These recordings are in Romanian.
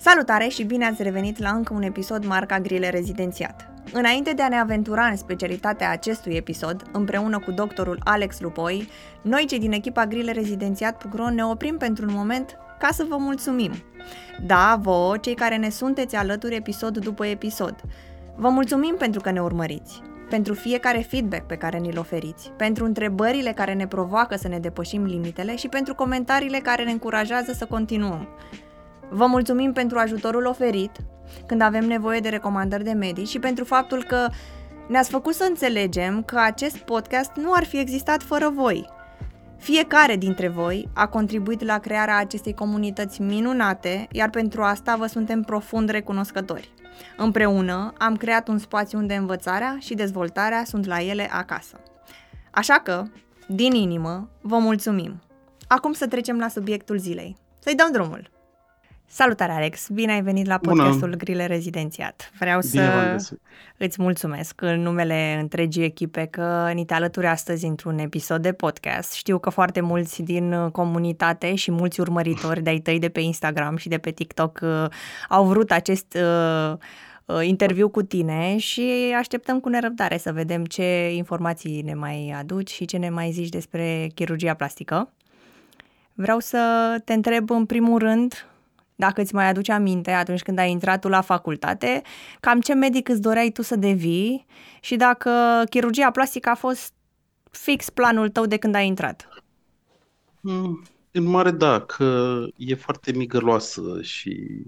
Salutare și bine ați revenit la încă un episod marca Grile Rezidențiat. Înainte de a ne aventura în specialitatea acestui episod, împreună cu doctorul Alex Lupoi, noi cei din echipa Grile Rezidențiat.ro ne oprim pentru un moment ca să vă mulțumim. Da, vouă, cei care ne sunteți alături episod după episod. Vă mulțumim pentru că ne urmăriți, pentru fiecare feedback pe care ni-l oferiți, pentru întrebările care ne provoacă să ne depășim limitele și pentru comentariile care ne încurajează să continuăm. Vă mulțumim pentru ajutorul oferit când avem nevoie de recomandări de medici și pentru faptul că ne-ați făcut să înțelegem că acest podcast nu ar fi existat fără voi. Fiecare dintre voi a contribuit la crearea acestei comunități minunate, iar pentru asta vă suntem profund recunoscători. Împreună am creat un spațiu unde învățarea și dezvoltarea sunt la ele acasă. Așa că, din inimă, vă mulțumim. Acum să trecem la subiectul zilei. Să-i dăm drumul! Salutare, Alex! Bine ai venit la podcastul Bună. Grile Rezidențiat. Vreau Bine să îți mulțumesc în numele întregii echipe că ni te alături astăzi într-un episod de podcast. Știu că foarte mulți din comunitate și mulți urmăritori de-ai tăi de pe Instagram și de pe TikTok uh, au vrut acest uh, uh, interviu cu tine și așteptăm cu nerăbdare să vedem ce informații ne mai aduci și ce ne mai zici despre chirurgia plastică. Vreau să te întreb în primul rând dacă îți mai aduce aminte atunci când ai intrat tu la facultate, cam ce medic îți doreai tu să devii și dacă chirurgia plastică a fost fix planul tău de când ai intrat. Mm, în mare da, că e foarte migăloasă și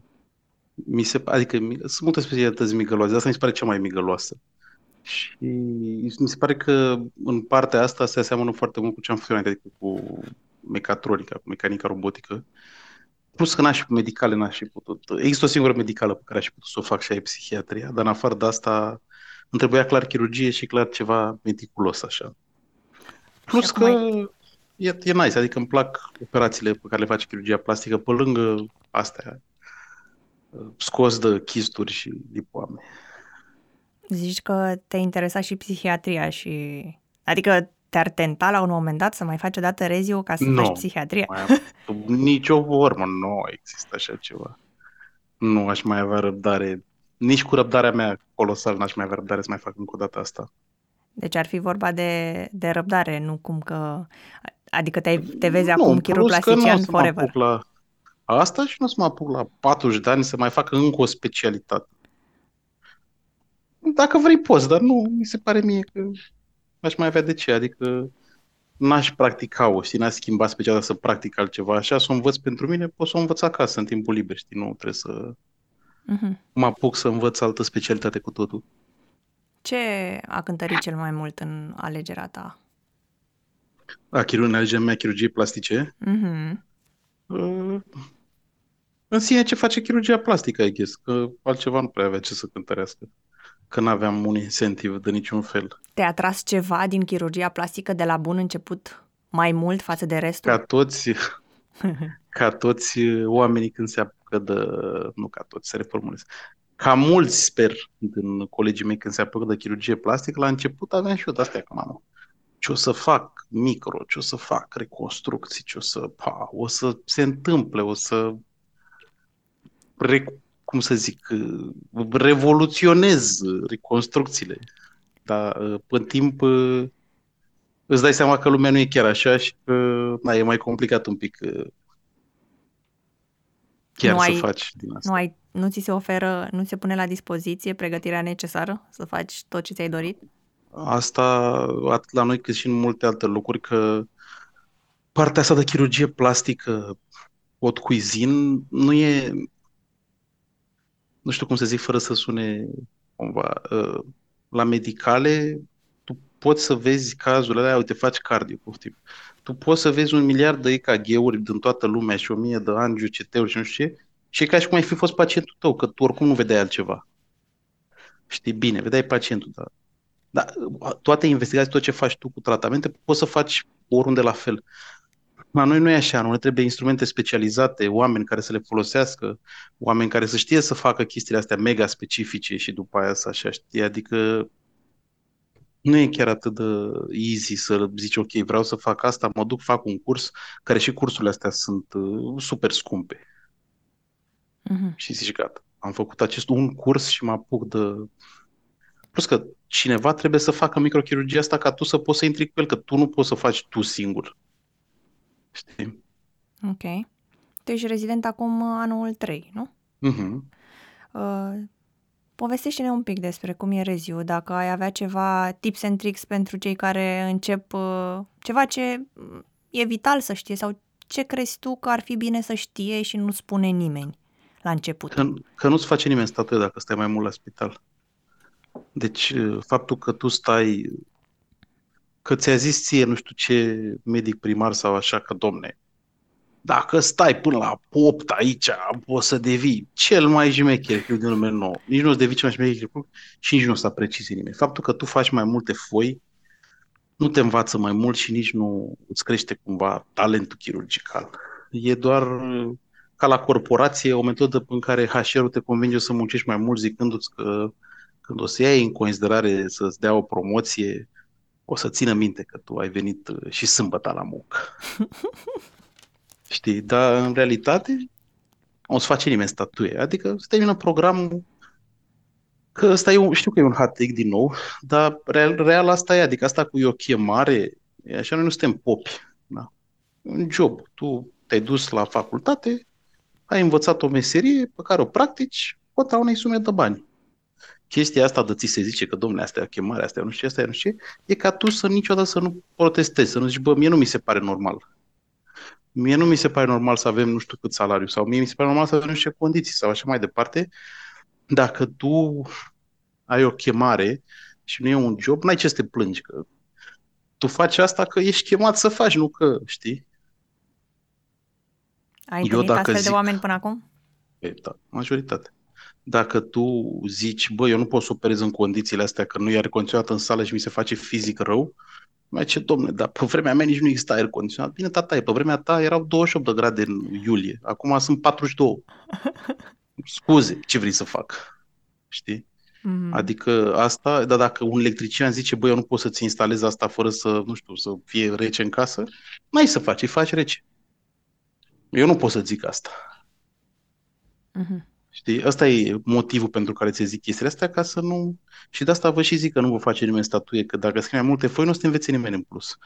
mi se, adică sunt multe specialități migăloase, asta mi se pare cea mai migăloasă. Și mi se pare că în partea asta se aseamănă foarte mult cu ce am făcut adică cu mecatronica, cu mecanica robotică. Uh, Plus că n-aș fi medicale, n-aș fi putut. Există o singură medicală pe care aș fi putut să o fac și aia psihiatria, dar în afară de asta îmi trebuia clar chirurgie și clar ceva meticulos așa. Plus că mai... e, e nice, adică îmi plac operațiile pe care le face chirurgia plastică pe lângă astea scos de chisturi și lipoame. Zici că te interesa și psihiatria și... Adică te-ar tenta la un moment dat să mai faci o dată reziu ca să no, faci psihiatrie? Mai, nicio formă nu există așa ceva. Nu aș mai avea răbdare. Nici cu răbdarea mea colosal n-aș mai avea răbdare să mai fac încă o dată asta. Deci ar fi vorba de, de răbdare, nu cum că... Adică te, te vezi nu, acum chiroplastician forever. La asta și nu o să mă apuc la 40 de ani să mai fac încă o specialitate. Dacă vrei poți, dar nu, mi se pare mie că aș mai avea de ce, adică n-aș practica-o, știi, n-aș schimba special să practic altceva, așa, să o învăț pentru mine, pot să o învăț acasă, în timpul liber, știi, nu trebuie să uh-huh. mă apuc să învăț altă specialitate cu totul. Ce a cântărit cel mai mult în alegerea ta? A, chirurg, în alegerea mea chirurgie plastice? Uh-huh. Uh, în sine ce face chirurgia plastică, ai guess, că altceva nu prea avea ce să cântărească că nu aveam un incentiv de niciun fel. Te-a atras ceva din chirurgia plastică de la bun început mai mult față de restul? Ca toți, ca toți oamenii când se apucă de... Nu ca toți, să reformulez. Ca mulți, sper, din colegii mei când se apucă de chirurgie plastică, la început aveam și eu de astea, că mamă, ce o să fac micro, ce o să fac reconstrucții, ce o să, pa, o să se întâmple, o să cum să zic, revoluționez reconstrucțiile. Dar în timp îți dai seama că lumea nu e chiar așa și că na, e mai complicat un pic chiar nu să ai, faci din asta. Nu, ai, nu ți se oferă, nu se pune la dispoziție pregătirea necesară să faci tot ce ți-ai dorit? Asta atât la noi cât și în multe alte locuri, că partea asta de chirurgie plastică, pot cuisine, nu e, nu știu cum să zic fără să sune cumva, uh, la medicale, tu poți să vezi cazurile alea, uite, faci cardio, poftim. Tu poți să vezi un miliard de EKG-uri din toată lumea și o mie de angioceteuri și nu știu ce, și e ca și cum ai fi fost pacientul tău, că tu oricum nu vedeai altceva. Știi, bine, vedeai pacientul, dar da, toate investigații, tot ce faci tu cu tratamente, poți să faci oriunde la fel. La noi nu e așa, nu ne trebuie instrumente specializate, oameni care să le folosească, oameni care să știe să facă chestiile astea mega specifice și după aia să așa știe. Adică nu e chiar atât de easy să zici, ok, vreau să fac asta, mă duc, fac un curs, care și cursurile astea sunt uh, super scumpe. Mhm. Și zici, gata, am făcut acest un curs și mă apuc de... Plus că cineva trebuie să facă microchirurgia asta ca tu să poți să intri cu el, că tu nu poți să faci tu singur. Știi? Ok. Tu ești rezident acum uh, anul 3, nu? Mhm. Uh, povestește-ne un pic despre cum e Reziu, dacă ai avea ceva tips and tricks pentru cei care încep, uh, ceva ce mm, e vital să știe sau ce crezi tu că ar fi bine să știe și nu spune nimeni la început. Că, că nu-ți face nimeni statuie dacă stai mai mult la spital. Deci, faptul că tu stai, că ți-a zis ție, nu știu ce medic primar sau așa, că domne, dacă stai până la 8 aici, poți să devii cel mai șmecher chirurg din lume nou. Nici nu o să devii cel mai șmecher chirurg și nici nu o să apreciezi nimeni. Faptul că tu faci mai multe foi, nu te învață mai mult și nici nu îți crește cumva talentul chirurgical. E doar ca la corporație o metodă în care HR-ul te convinge să muncești mai mult zicându-ți că când o să iei în considerare să-ți dea o promoție, o să țină minte că tu ai venit uh, și sâmbătă la muncă. Știi? Dar în realitate o să face nimeni statuie. Adică se termină programul că ăsta e un, știu că e un hot take din nou, dar real, real asta e, adică asta cu e o chemare, e așa noi nu suntem popi. Da? Un job. Tu te-ai dus la facultate, ai învățat o meserie pe care o practici, cota unei sume de bani. Chestia asta de ți se zice că, domnule, asta e o chemare, asta e nu știu, asta e nu știu, e ca tu să niciodată să nu protestezi, să nu zici, bă, mie nu mi se pare normal. Mie nu mi se pare normal să avem nu știu cât salariu sau mie mi se pare normal să avem nu știu ce condiții sau așa mai departe. Dacă tu ai o chemare și nu e un job, n-ai ce să te plângi, că tu faci asta că ești chemat să faci, nu că, știi? Ai întâlnit dacă astfel de zic- oameni până acum? E, da, majoritate. Dacă tu zici, bă, eu nu pot să operez în condițiile astea, că nu e aer condiționat în sală și mi se face fizic rău, mai ce, domne, dar pe vremea mea nici nu exista aer condiționat. Bine, tata, pe vremea ta erau 28 de grade în iulie, acum sunt 42. Scuze, ce vrei să fac? Știi? Mhm. Adică asta, dar dacă un electrician zice, băi, eu nu pot să-ți instalez asta fără să, nu știu, să fie rece în casă, n-ai să faci, îi faci rece. Eu nu pot să zic asta. Mhm. Știi? Asta e motivul pentru care ți zic chestiile astea, ca să nu... Și de asta vă și zic că nu vă face nimeni statuie, că dacă scrii mai multe foi, nu o să te învețe nimeni în plus.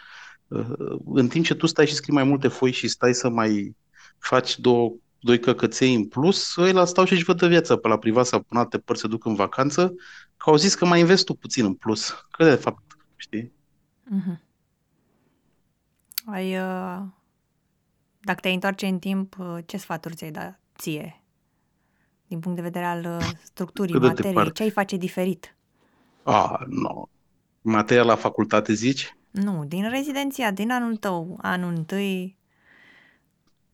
Uh, În timp ce tu stai și scrii mai multe foi și stai să mai faci două, doi căcăței în plus, ăia stau și își văd de viața pe la privat sau în alte părți se duc în vacanță, că au zis că mai investi tu puțin în plus. Că de fapt, știi? Mhm. Ai, uh, dacă te întoarce în timp, uh, ce sfaturi ți-ai da ție? Din punct de vedere al uh, structurii Cât de materiei, departe? ce ai face diferit? A, nu. Materia la facultate zici? Nu, din rezidenția, din anul tău, anul întâi,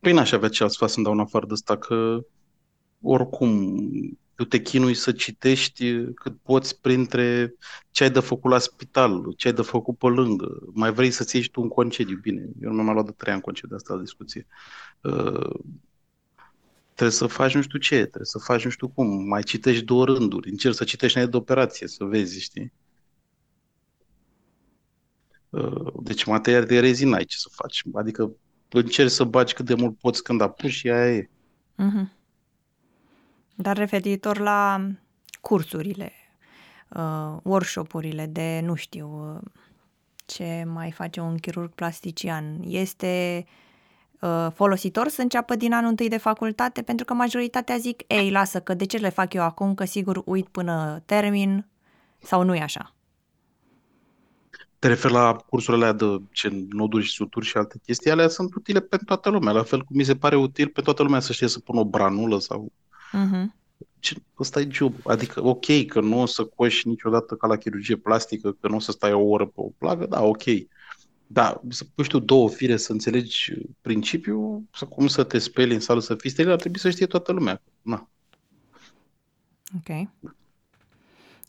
Păi n-aș avea ce alt sfat să-mi dau în afară de asta, că oricum tu te chinui să citești cât poți printre ce ai de făcut la spital, ce ai de făcut pe lângă. Mai vrei să-ți ieși și tu un concediu. Bine, eu nu mi-am luat de trei ani concediu, asta la discuție. Uh, trebuie să faci nu știu ce, trebuie să faci nu știu cum, mai citești două rânduri, încerci să citești înainte de operație, să vezi, știi? Uh, Deci materia de rezină ai ce să faci. Adică încerci să bagi cât de mult poți când apuci și aia e. Mhm. Dar referitor la cursurile, uh, workshop-urile de, nu știu, uh, ce mai face un chirurg plastician, este uh, folositor să înceapă din anul întâi de facultate? Pentru că majoritatea zic, ei, lasă că de ce le fac eu acum, că sigur uit până termin, sau nu e așa? Te referi la cursurile alea de ce noduri și suturi și alte chestii, alea sunt utile pentru toată lumea, la fel cum mi se pare util pe toată lumea să știe să pună o branulă sau Mhm. ce, ăsta e job. Adică, ok, că nu o să coși niciodată ca la chirurgie plastică, că nu o să stai o oră pe o plagă, da, ok. Da, să pui tu două fire să înțelegi principiul, să cum să te speli în sală să fii steril, ar trebui să știe toată lumea. Na. Ok.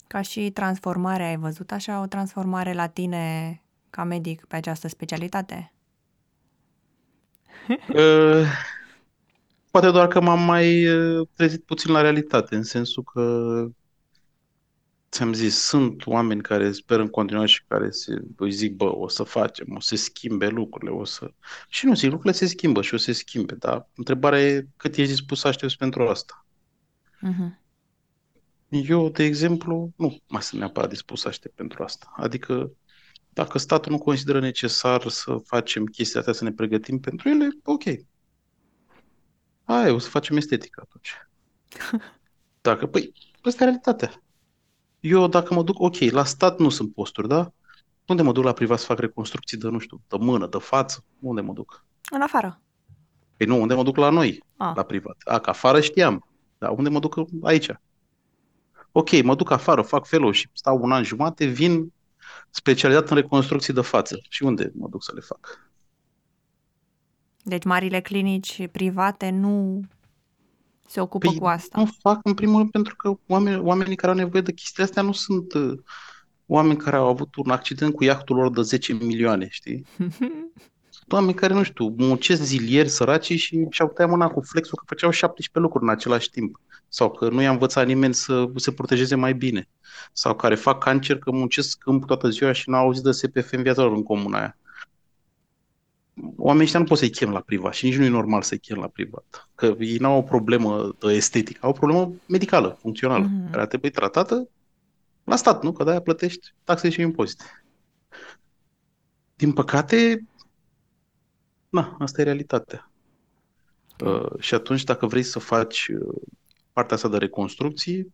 Ca și transformare, ai văzut așa o transformare la tine ca medic pe această specialitate? Uh, Poate doar că m-am mai uh, trezit puțin la realitate, în sensul că ți-am zis, sunt oameni care sper în continuare și care se, îi zic, bă, o să facem, o să schimbe lucrurile, o să... Și nu zic, lucrurile se schimbă și o să se schimbe, dar întrebarea e cât ești dispus să aștepți pentru asta. Mhm. Eu, de exemplu, nu mai sunt neapărat dispus să aștept pentru asta. Adică, dacă statul nu consideră necesar să facem chestia astea, să ne pregătim pentru ele, ok. Hai, o să facem estetică atunci. Dacă, păi, asta e realitatea. Eu, dacă mă duc, ok, la stat nu sunt posturi, da? Unde mă duc la privat să fac reconstrucții de, nu știu, de mână, de față? Unde mă duc? În afară. Păi nu, unde mă duc la noi, Ah. la privat. A, că afară știam. Dar unde mă duc aici? Ok, mă duc afară, fac fellowship, stau un an jumate, vin specializat în reconstrucții de față. Și unde mă duc să le fac? Deci marile clinici private nu se ocupă Păi cu asta. nu fac în primul rând pentru că oamenii, oamenii care au nevoie de chestiile astea nu sunt uh, oameni care au avut un accident cu iahtul lor de 10 milioane, știi? Sunt oameni care, nu știu, muncesc zilieri săraci și și-au tăiat mâna cu flexul că făceau 17 lucruri în același timp. Sau că nu i-a învățat nimeni să se protejeze mai bine. Sau care fac cancer că muncesc câmp toată ziua și n-au auzit de SPF în viața lor în comuna aia. Oamenii ăștia nu poți să-i chem la privat și nici nu e normal să-i chem la privat. Că ei n-au o problemă de estetică, au o problemă medicală, funcțională, Mhm. care ar trebui tratată la stat, nu? Că de-aia plătești taxe și impozite. Din păcate, na, asta e realitatea. Uh, și atunci, dacă vrei să faci uh, partea asta de reconstrucții,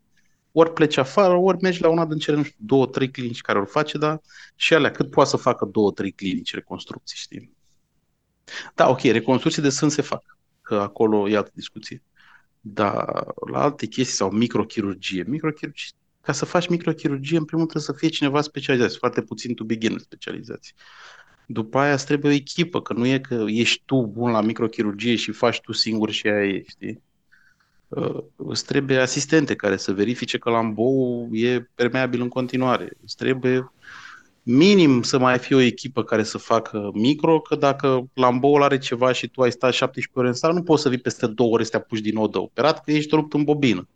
ori pleci afară, ori mergi la una din cele, nu știu, două, trei clinici care o face, dar și alea, cât poate să facă două, trei clinici reconstrucții, știi? Da, ok, reconstrucții de sân se fac, că acolo e altă discuție. Dar la alte chestii sau microchirurgie, microchirurgie, ca să faci microchirurgie, în primul rând trebuie să fie cineva specializat, sunt foarte puțin to begin specializați. După aia îți trebuie o echipă, că nu e că ești tu bun la microchirurgie și faci tu singur și aia e, știi? Uh, Îți trebuie asistente care să verifice că lambou e permeabil în continuare. Îți trebuie minim să mai fie o echipă care să facă micro, că dacă lamboul are ceva și tu ai stat 17 ore în sală, nu poți să vii peste două ore să te apuci din nou de operat, că ești rupt în bobină.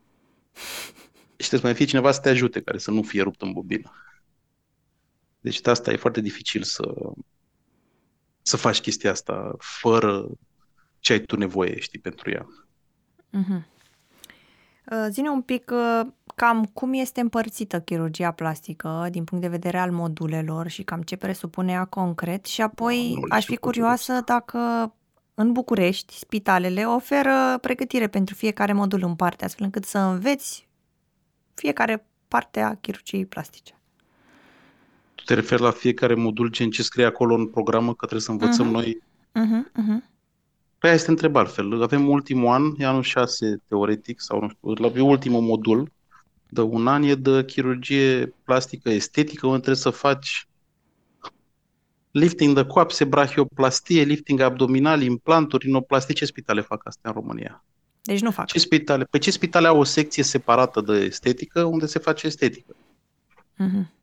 Și trebuie să mai fie cineva să te ajute, care să nu fie rupt în bobină. Deci de asta e foarte dificil să, să faci chestia asta fără ce ai tu nevoie, știi, pentru ea. Mhm. Uh, Zine un pic uh, cam cum este împărțită chirurgia plastică din punct de vedere al modulelor și cam ce presupune ea concret și apoi Nu le aș fi suport curioasă dacă în București spitalele oferă pregătire pentru fiecare modul în parte, astfel încât să înveți fiecare parte a chirurgiei plastice. Tu te referi la fiecare modul gen ce scrie acolo în programă că trebuie să învățăm Mhm. noi? Uh-huh, uh-huh. Păi aia este întreb altfel. Avem ultimul an, e anul 6 teoretic, sau nu știu, la e ultimul modul de un an e de chirurgie plastică estetică, unde trebuie să faci lifting de coapse, brachioplastie, lifting abdominal, implanturi, rinoplastie. Ce spitale fac astea în România? Deci nu fac. Ce spitale? Păi ce spitale au o secție separată de estetică unde se face estetică? Uh-huh.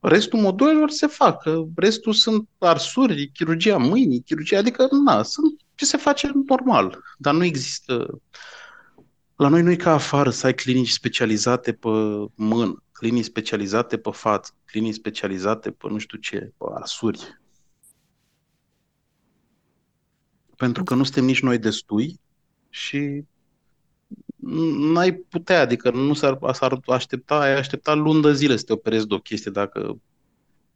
Restul modulelor se fac. că Restul sunt arsuri, chirurgia mâinii, chirurgia, adică, na, sunt ce se face normal. Dar nu există... La noi nu e ca afară să ai clinici specializate pe mână, clinici specializate pe față, clinici specializate pe nu știu ce, pe arsuri. Pentru că nu suntem nici noi destui și n-ai putea, adică nu s-ar, s-ar aștepta, ai aștepta luni de zile să te operezi de o chestie dacă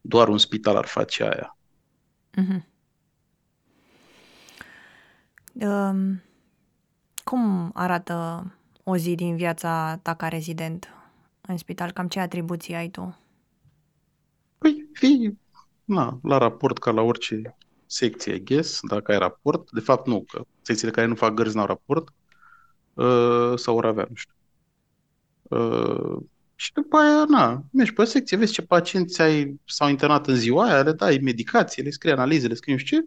doar un spital ar face aia. Mhm. Um, cum arată o zi din viața ta ca rezident în spital? Cam ce atribuții ai tu? Păi, fii, na, la raport ca la orice secție, I guess, dacă ai raport. De fapt, nu, că secțiile care nu fac gărzi n-au raport. Uh, sau ori avea, nu știu. Uh, și după aia, na, mergi pe secție, vezi ce pacienți ai, s-au internat în ziua aia, le dai medicație, le scrii analize, le scrii nu știu ce,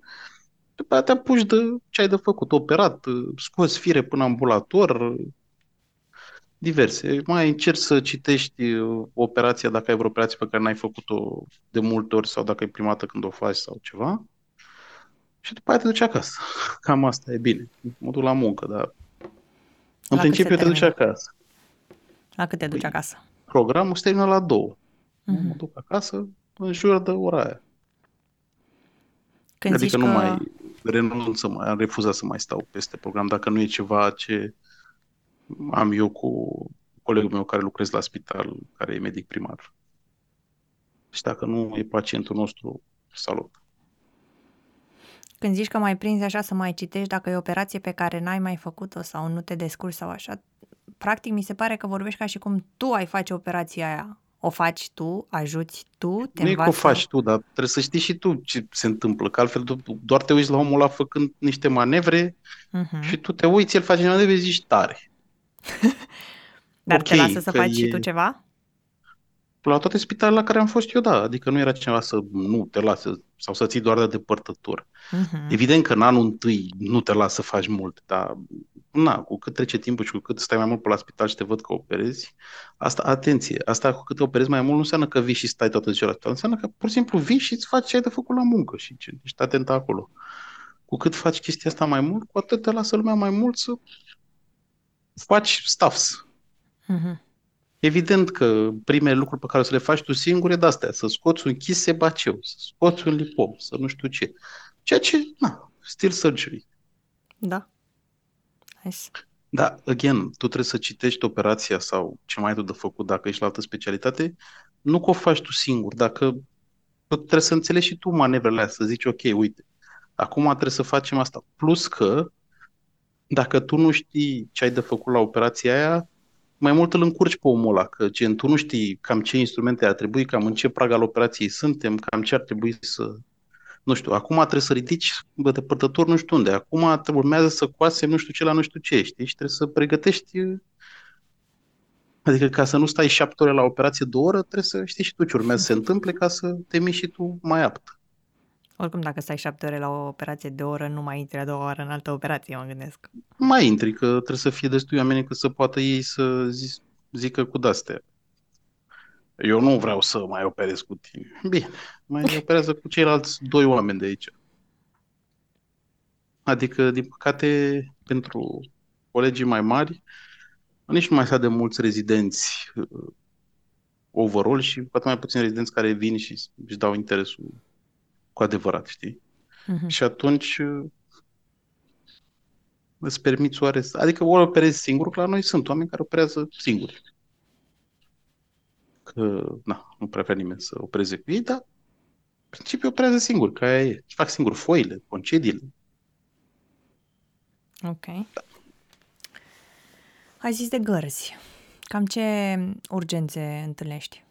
după aia te apuci de ce ai de făcut, operat, uh, scoți fire până ambulator, uh, diverse. Mai încerci să citești uh, operația, dacă ai vreo operație pe care n-ai făcut-o de multe ori sau dacă e prima dată când o faci sau ceva. Și după aia te duci acasă. Cam asta e bine. Mă duc la muncă, dar în La cât se principiu te duci termină? acasă. La cât te duci Păi, acasă? Programul se termină la două. Mă Mhm. duc acasă în jur de ora aia. Când adică zici nu că... mai, renunț să mai, am refuzat să mai stau peste program dacă nu e ceva ce am eu cu colegul meu care lucrez la spital, care e medic primar. Și dacă nu e pacientul nostru, salut. Când zici că mai prinzi așa să mai citești dacă e o operație pe care n-ai mai făcut-o sau nu te descurci sau așa, practic mi se pare că vorbești ca și cum tu ai face operația aia. O faci tu, ajuți tu, te Nu e învață... că o faci tu, dar trebuie să știi și tu ce se întâmplă, că altfel doar te uiți la omul ăla făcând niște manevre uh-huh. și tu te uiți, el face manevre, zici tare. Dar okay, te lasă să faci e... și tu ceva? La toate spitalele la care am fost eu, da. Adică nu era cineva să nu te lasă sau să ții doar de depărtător. Uh-huh. Evident că în anul întâi nu te lasă să faci mult, dar na, cu cât trece timpul și cu cât stai mai mult pe la spital și te văd că operezi, asta, atenție, asta cu cât operezi mai mult nu înseamnă că vii și stai toată ziua la spital, înseamnă că pur și simplu vii și îți faci ce ai de făcut la muncă și ce, ești atent acolo. Cu cât faci chestia asta mai mult, cu atât te lasă lumea mai mult să faci stuffs. Uh-huh. Evident că primele lucruri pe care o să le faci tu singur e de-astea, să scoți un chis sebaceu, să scoți un lipom, să nu știu ce. Ceea ce, na, still surgery. Da. Nice. Da, again, tu trebuie să citești operația sau ce mai ai tu de făcut dacă ești la altă specialitate, nu că o faci tu singur, dacă trebuie să înțelegi și tu manevrele astea, să zici, ok, uite, acum trebuie să facem asta. Plus că, dacă tu nu știi ce ai de făcut la operația aia, mai mult îl încurci pe omul ăla, că gen, tu nu știi cam ce instrumente ar trebui, cam în ce prag al operației suntem, cam ce ar trebui să... Nu știu, acum trebuie să ridici bă, depărtător nu știu unde, acum urmează să coasem nu știu ce la nu știu ce, știi? Și trebuie să pregătești Adică ca să nu stai șapte ore la operație două ore, trebuie să știi și tu ce urmează să se întâmple ca să te miști și tu mai apt. Oricum, dacă stai șapte ore la o operație de o oră, nu mai intri a doua oară în altă operație, mă gândesc. Mai intri, că trebuie să fie destui oameni că să poată ei să zi, zică cu dastea. Eu nu vreau să mai operez cu tine. Bine, mai operează cu ceilalți doi oameni de aici. Adică, din păcate, pentru colegii mai mari, nici nu mai sunt de mulți rezidenți uh, overall și poate mai puțini rezidenți care vin și își dau interesul cu adevărat, știi? Uh-huh. Și atunci uh, îți permiți oare să... Adică ori operezi singur, că la noi sunt oameni care operează singuri. Că, na, nu prea vrea nimeni să opereze cu ei, dar în principiu operează singur, că aia e. Și fac singur foile, concediile. Ok. Da. Ai zis de gărzi. Cam ce urgențe întâlnești?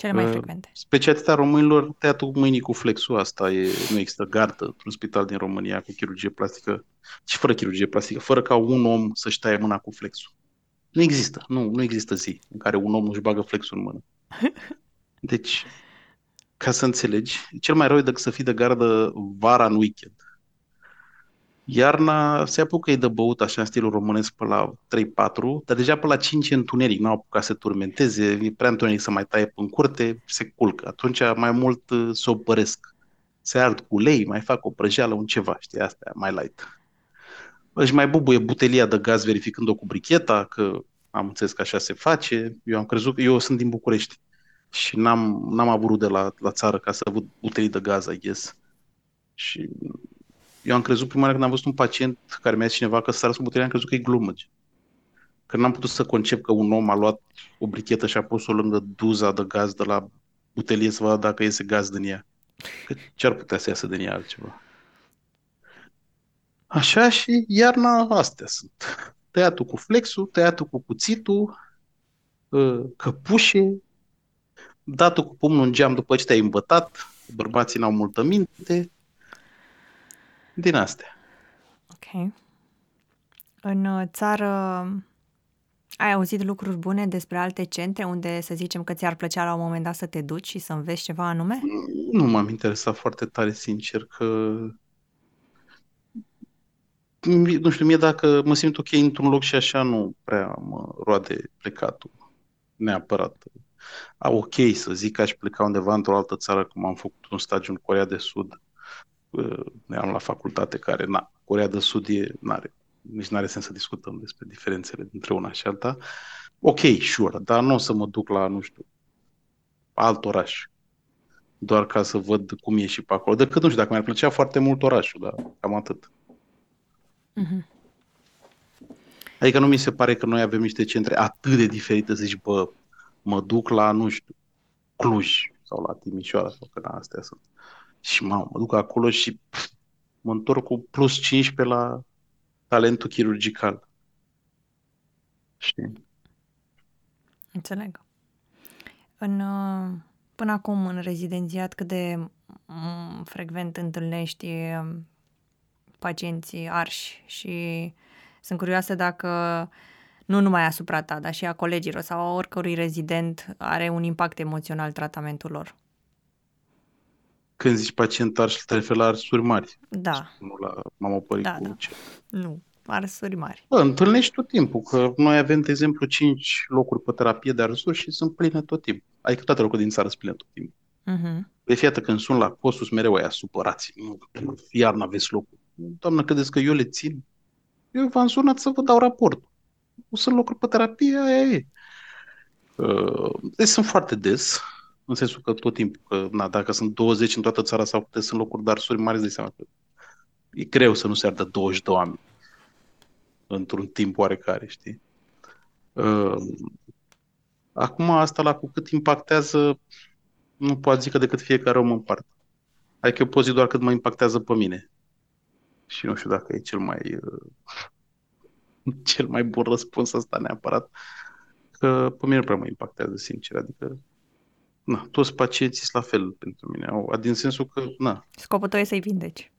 Cele mai uh, frecvente. Specialitatea românilor, tăiatul mâinii cu flexul, asta e, nu există gardă într-un spital din România cu chirurgie plastică și fără chirurgie plastică, fără ca un om să-și taie mâna cu flexul. Nu există, nu, nu există zi în care un om nu-și bagă flexul în mână. Deci, ca să înțelegi, cel mai rău e decât să fii de gardă vara în weekend. Iarna se apucă ei de băut așa în stilul românesc pe la 3-4, dar deja pe la 5 întuneric, n-au apucat să turmenteze, e prea întuneric să mai taie pe în curte, se culcă. Atunci mai mult uh, se opăresc. Se ard cu ulei, mai fac o prăjeală, un ceva, știi, astea, mai light. Își mai bubuie butelia de gaz verificând-o cu bricheta, că am înțeles că așa se face. Eu am crezut că eu sunt din București și n-am, n-am avut de la, la țară ca să văd butelii de gaz, I guess. Și eu am crezut prima oară când am văzut un pacient care mi-a zis cineva că s-a cu butelia, am crezut că e glumă. Că n-am putut să concep că un om a luat o brichetă și a pus-o lângă duza de gaz de la butelie să vadă dacă iese gaz din ea. Că ce ar putea să iasă din ea altceva? Așa și iarna astea sunt. Tăiatul cu flexul, tăiatul cu cuțitul, ă, căpușe, datul cu pumnul în geam după ce te-ai îmbătat, bărbații n-au multă minte, din astea. Ok. În uh, țară ai auzit lucruri bune despre alte centre unde să zicem că ți-ar plăcea la un moment dat să te duci și să înveți ceva anume? Nu m-am interesat foarte tare, sincer, că nu știu, mie dacă mă simt ok într-un loc și așa nu prea mă roade plecatul neapărat. A, ok să zic că aș pleca undeva într-o altă țară, cum am făcut un stagiu în Corea de Sud, eram la facultate care, na, Corea de Sud e, n-are, nici n-are sens să discutăm despre diferențele dintre una și alta. Ok, sure, dar nu o să mă duc la, nu știu, alt oraș. doar ca să văd cum e și pe acolo. Decât, nu știu, dacă mi-ar plăcea foarte mult orașul, dar cam atât. Mhm. Adică nu mi se pare că noi avem niște centre atât de diferite, să zici, bă, mă duc la, nu știu, Cluj sau la Timișoara sau că na, astea sunt. Și mă, mă duc acolo și pf, mă întorc cu plus 15 la talentul chirurgical. Știi? Înțeleg. În, uh, până acum, în rezidențiat, cât de mm, frecvent întâlnești um, pacienții arși și sunt curioasă dacă nu numai asupra ta, dar și a colegilor sau a oricărui rezident are un impact emoțional tratamentul lor. Când zici pacient arș, te referi la arsuri mari. Da, Nu la mamopării Da, cu da. ce. nu, arsuri mari. Bă, întâlnești tot timpul, că noi avem, de exemplu, 5 locuri pe terapie de arsuri și sunt pline tot timpul. Adică toate locurile din țară sunt pline tot timpul. Mhm. De fiată când sunt la Cosus, mereu aia supărați. Nu, iar n-aveți locul. Doamnă, credeți că eu le țin? Eu v-am sunat să vă dau raport. Nu sunt locuri pe terapie, aia e. Uh, Deci sunt foarte des, în sensul că tot timpul, că, na, dacă sunt 20 în toată țara sau câte sunt locuri de arsuri mari, îți dai seama că e greu să nu se ardă 20 de oameni într-un timp oarecare, știi? Uh, Acum asta la cu cât impactează, nu pot zică decât fiecare om în parte. Adică eu pot zi doar cât mă impactează pe mine. Și nu știu dacă e cel mai uh, cel mai bun răspuns ăsta neapărat. Că pe mine nu prea mă impactează, sincer. Adică, na, toți pacienții sunt la fel pentru mine. Au, din sensul că, na, Scopul tău e să-i vindeci.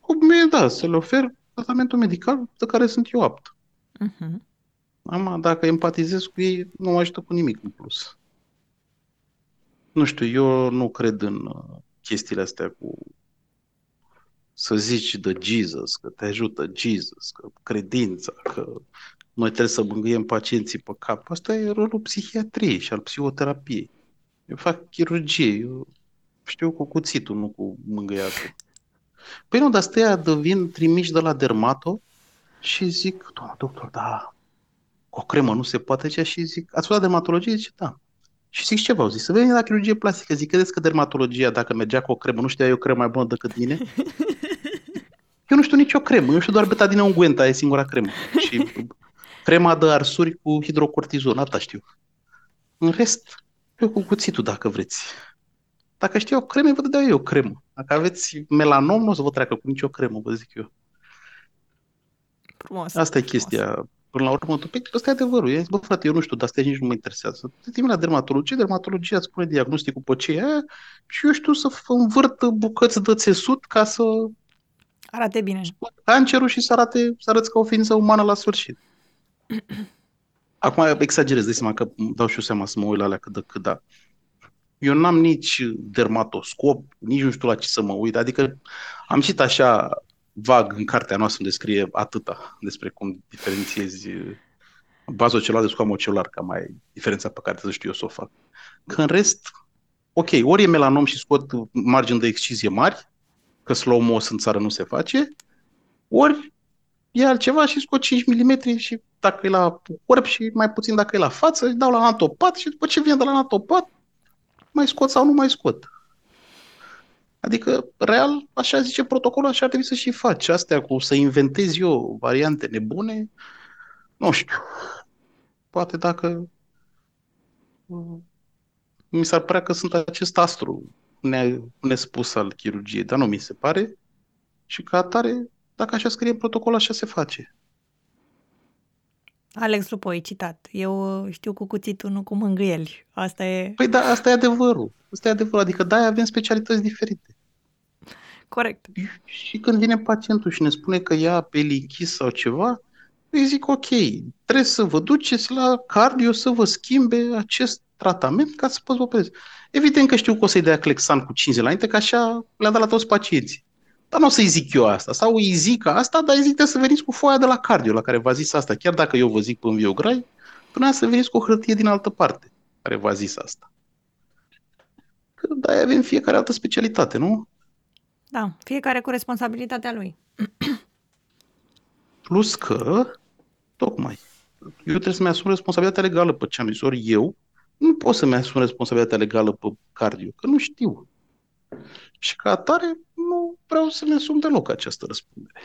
cu mine, da, să le ofer tratamentul medical de care sunt eu apt. Mhm. Am, dacă empatizez cu ei, nu mă ajută cu nimic în plus. Nu știu, eu nu cred în uh, chestiile astea cu să zici de Jesus, că te ajută Jesus, că credința, că noi trebuie să mângâiem pacienții pe cap. Asta e rolul psihiatriei și al psihoterapiei. Eu fac chirurgie, eu știu cu cuțitul, nu cu mângâiatul. Păi nu, dar stăia de vin trimiși de la dermato și zic, doamna doctor, da, cu o cremă nu se poate cea și zic, ați fost la dermatologie? Zice, da. Și zic, ce v-au zis? Să venim la chirurgie plastică. Zic, credeți că dermatologia, dacă mergea cu o cremă, nu știa eu o cremă mai bună decât mine? Eu nu știu nicio cremă, eu știu doar betadine ungüenta, e singura cremă. Și crema de arsuri cu hidrocortizon, atâta știu. În rest, eu cu cuțitul, dacă vreți. Dacă știu o cremă, vă dădeau eu o cremă. Dacă aveți melanom, nu o să vă treacă cu nicio cremă, vă zic eu. Frumos. Asta e frumos. chestia. Până la urmă, tu, păi, ăsta e adevărul. Eu zic, bă, frate, eu nu știu, dar astea nici nu mă interesează. Te trimite la dermatologie, dermatologia îți spune diagnosticul pe ce e aia și eu știu să f- învârt bucăți de țesut ca să Arate bine. scot cancerul și să arate, să arăți ca o ființă umană la sfârșit. Acum exagerez, de seama că îmi dau și eu seama să mă uit la alea cât de cât, da. Eu n-am nici dermatoscop, nici nu știu la ce să mă uit, adică am citit așa vag în cartea noastră unde scrie atâta despre cum diferențiezi bazocelular de squamocelular, ca mai diferența pe care trebuie să știu eu să o fac. Că în rest, ok, ori e melanom și scot margini de excizie mari, că slow-mo în țară nu se face, ori e altceva și scot 5 mm și dacă e la corp și mai puțin dacă e la față, își dau la anatopat și după ce vine de la anatopat, mai scot sau nu mai scot. Adică, real, așa zice protocolul, așa ar trebui să și faci. Astea cu să inventez eu variante nebune, nu știu. Poate dacă mm, mi s-ar părea că sunt acest astru ne- nespus al chirurgiei, dar nu mi se pare. Și ca atare, dacă așa scrie în protocol, așa se face. Alex Lupoi, citat. Eu uh, știu cu cuțitul, nu cu mângâieli. Asta e Păi da, asta e adevărul. Asta e adevărul. Adică da, avem specialități diferite. corect. Și când vine pacientul și ne spune că ia pe închis sau ceva, îi zic ok, trebuie să vă duceți la cardio să vă schimbe acest tratament ca să poți vă operezi. Evident că știu că o să-i dea Clexan cu 5 zile înainte, că așa le-a dat la toți pacienții. Dar nu o să-i zic eu asta. Sau îi zic asta, dar îi zic să veniți cu foaia de la cardio la care v-a zis asta. Chiar dacă eu vă zic pe înviograi, până să veniți cu o hârtie din altă parte care v-a zis asta. Că da, avem fiecare altă specialitate, nu? Da, fiecare cu responsabilitatea lui. Plus că, tocmai, eu trebuie să-mi asum responsabilitatea legală pe ce am zis. Ori eu nu pot să-mi asum responsabilitatea legală pe cardio, că nu știu. Și ca atare, nu vreau să-mi asum deloc această răspundere.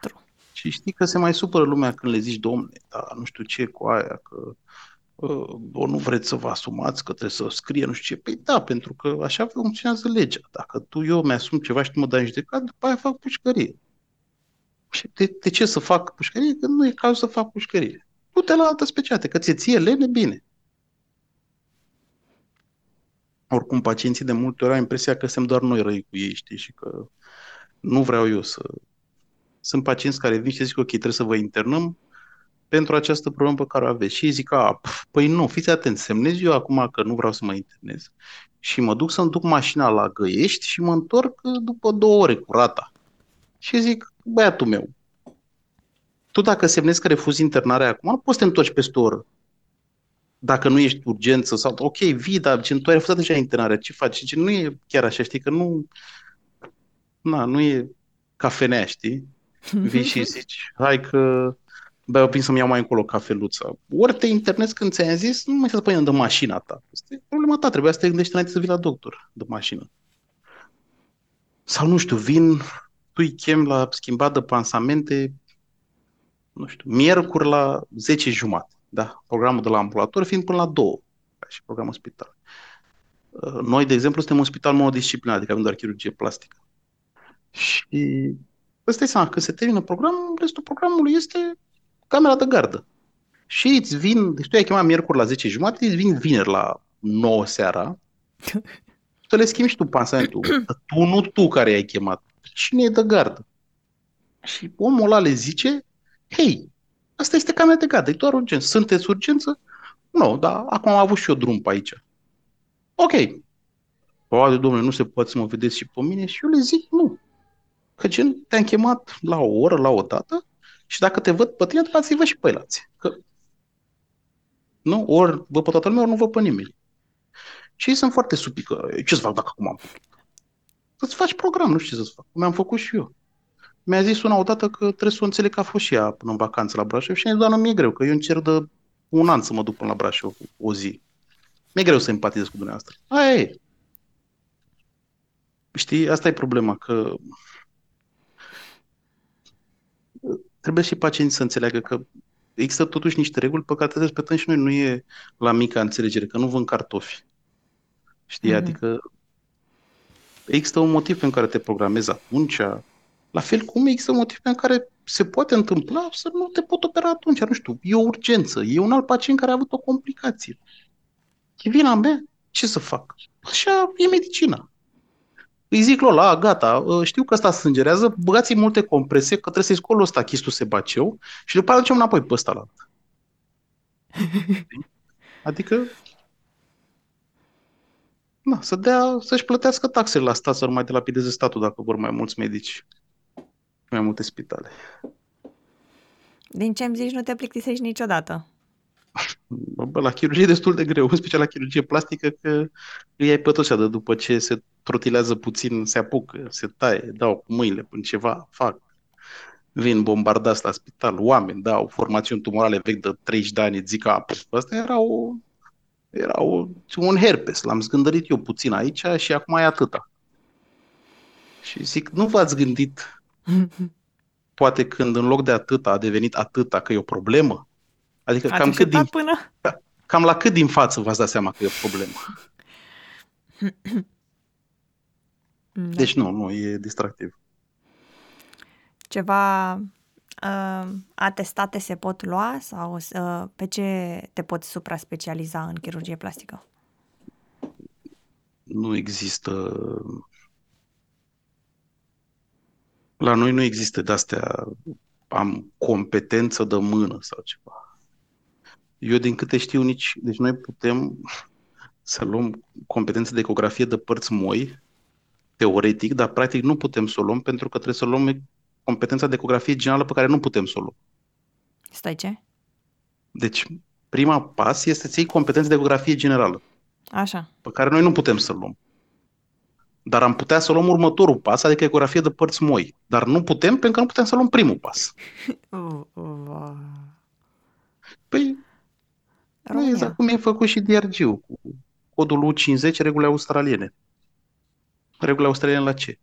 True. Și știi că se mai supără lumea când le zici, domne, da, nu știu ce cu aia, că uh, o nu vreți să vă asumați, că trebuie să scrie nu știu ce. Păi da, pentru că așa funcționează legea. Dacă tu, eu mi-asum ceva și tu mă dai în judecat, după aia fac pușcărie. Și de, de ce să fac pușcărie? Că nu e cazul să fac pușcărie. Du-te la altă specialitate, că ți-e ție lene, bine. Oricum, pacienții de multe ori au impresia că suntem doar noi răi cu ei, știi, și că nu vreau eu să... Sunt pacienți care vin și zic, ok, trebuie să vă internăm pentru această problemă pe care o aveți. Și ei zic, a, păi nu, fiți atenți, semnez eu acum că nu vreau să mă internez și mă duc să-mi duc mașina la Găiești și mă întorc după două ore cu rata. Și zic, băiatul meu, tu dacă semnezi că refuzi internarea acum, nu poți să te întorci peste o oră. Dacă nu ești urgență sau, ok, vii, dar ce, tu ai refuzat deja internarea, ce faci? Ce, nu e chiar așa, știi, că nu, na, nu e cafenea, știi? Vii și zici, hai că băi, opin să-mi iau mai încolo cafeluța. Ori te internezi când ți-am zis, nu mai să păi de mașina ta. Asta e problema ta, trebuia să te gândești înainte să vii la doctor de mașină. Sau nu știu, vin, tu îi chem la schimbat de pansamente, nu știu, miercuri la 10 jumate. Da, programul de la ambulator fiind până la 2, ca și programul spital. Uh, noi, de exemplu, suntem un spital monodisciplinar, adică avem doar chirurgie plastică. Și ăsta e seama, când se termină programul, restul programului este camera de gardă. Și îți vin, deci tu ai chemat miercuri la 10 jumate, îți vin vineri la 9 seara, să le schimbi și tu pansamentul. tu, nu tu care ai chemat. Cine e de gardă? Și omul ăla le zice, hei, asta este camera de gardă, e doar urgență. Sunteți urgență? Nu, dar acum am avut și eu drum pe aici. Ok. Poate, domnule, nu se poate să mă vedeți și pe mine? Și eu le zic, nu. Că gen, te-am chemat la o oră, la o dată, și dacă te văd pe tine, după văd și pe alții. Că, nu? Ori văd pe toată lumea, ori nu văd pe nimeni. Și ei sunt foarte supică. Ce să fac dacă acum am făcut? Să-ți faci program, nu știu ce să fac. Mi-am făcut și eu. Mi-a zis una odată că trebuie să o înțeleg că a fost și ea până în vacanță la Brașov și a zis, doamnă, mi-e greu, că eu încerc de un an să mă duc până la Brașov o zi. Mi-e greu să empatizez cu dumneavoastră. Aia e. Știi, asta e problema, că trebuie și pacienții să înțeleagă că există totuși niște reguli pe care trebuie să respectăm și noi. Nu e la mica înțelegere, că nu vând cartofi. Știi? Mm-hmm. Adică există un motiv pentru care te programezi atunci, la fel cum există un motiv pentru care se poate întâmpla să nu te pot opera atunci, nu știu, e o urgență, e un alt pacient care a avut o complicație. E vina mea, ce să fac? Așa e medicina. Îi zic Lola, gata, ă, știu că ăsta sângerează, băgați multe comprese, că trebuie să-i scol ăsta chistul sebaceu și după aceea ducem înapoi pe ăsta la Adică, na, să dea, să-și plătească taxele la stat, să nu mai dilapideze statul dacă vor mai mulți medici, mai multe spitale. Din ce îmi zici, nu te plictisești niciodată. Bă, la chirurgie e destul de greu, în special la chirurgie plastică, că îi ai pe toți de după ce se trotilează puțin, se apucă, se taie, dau cu mâinile până ceva, fac. Vin bombardați la spital, oameni, dau formațiuni tumorale vechi de 30 de ani, zic că asta era, o, era o, un herpes, l-am zgândărit eu puțin aici și acum e atâta. Și zic, nu v-ați gândit poate când în loc de atâta a devenit atâta că e o problemă? Adică cam, cât din, până? cam la cât din față v-ați dat seama că e o problemă? Da. Deci nu, nu, e distractiv. Ceva uh, atestate se pot lua sau uh, pe ce te poți supra-specializa în chirurgie plastică? Nu există... La noi nu există de-astea am competență de mână sau ceva. Eu, din câte știu, nici... Deci noi putem să luăm competență de ecografie de părți moi, teoretic, dar practic nu putem să o luăm pentru că trebuie să luăm competența de ecografie generală pe care nu putem să o luăm. Stai ce? Deci, prima pas este să iei competența de ecografie generală. Așa. Pe care noi nu putem să luăm. Dar am putea să luăm următorul pas, adică ecografie de părți moi. Dar nu putem pentru că nu putem să luăm primul pas. păi, Nu România. exact cum e făcut și DRG-ul, cu codul U50, regulile australiene. Regulile australiene la ce?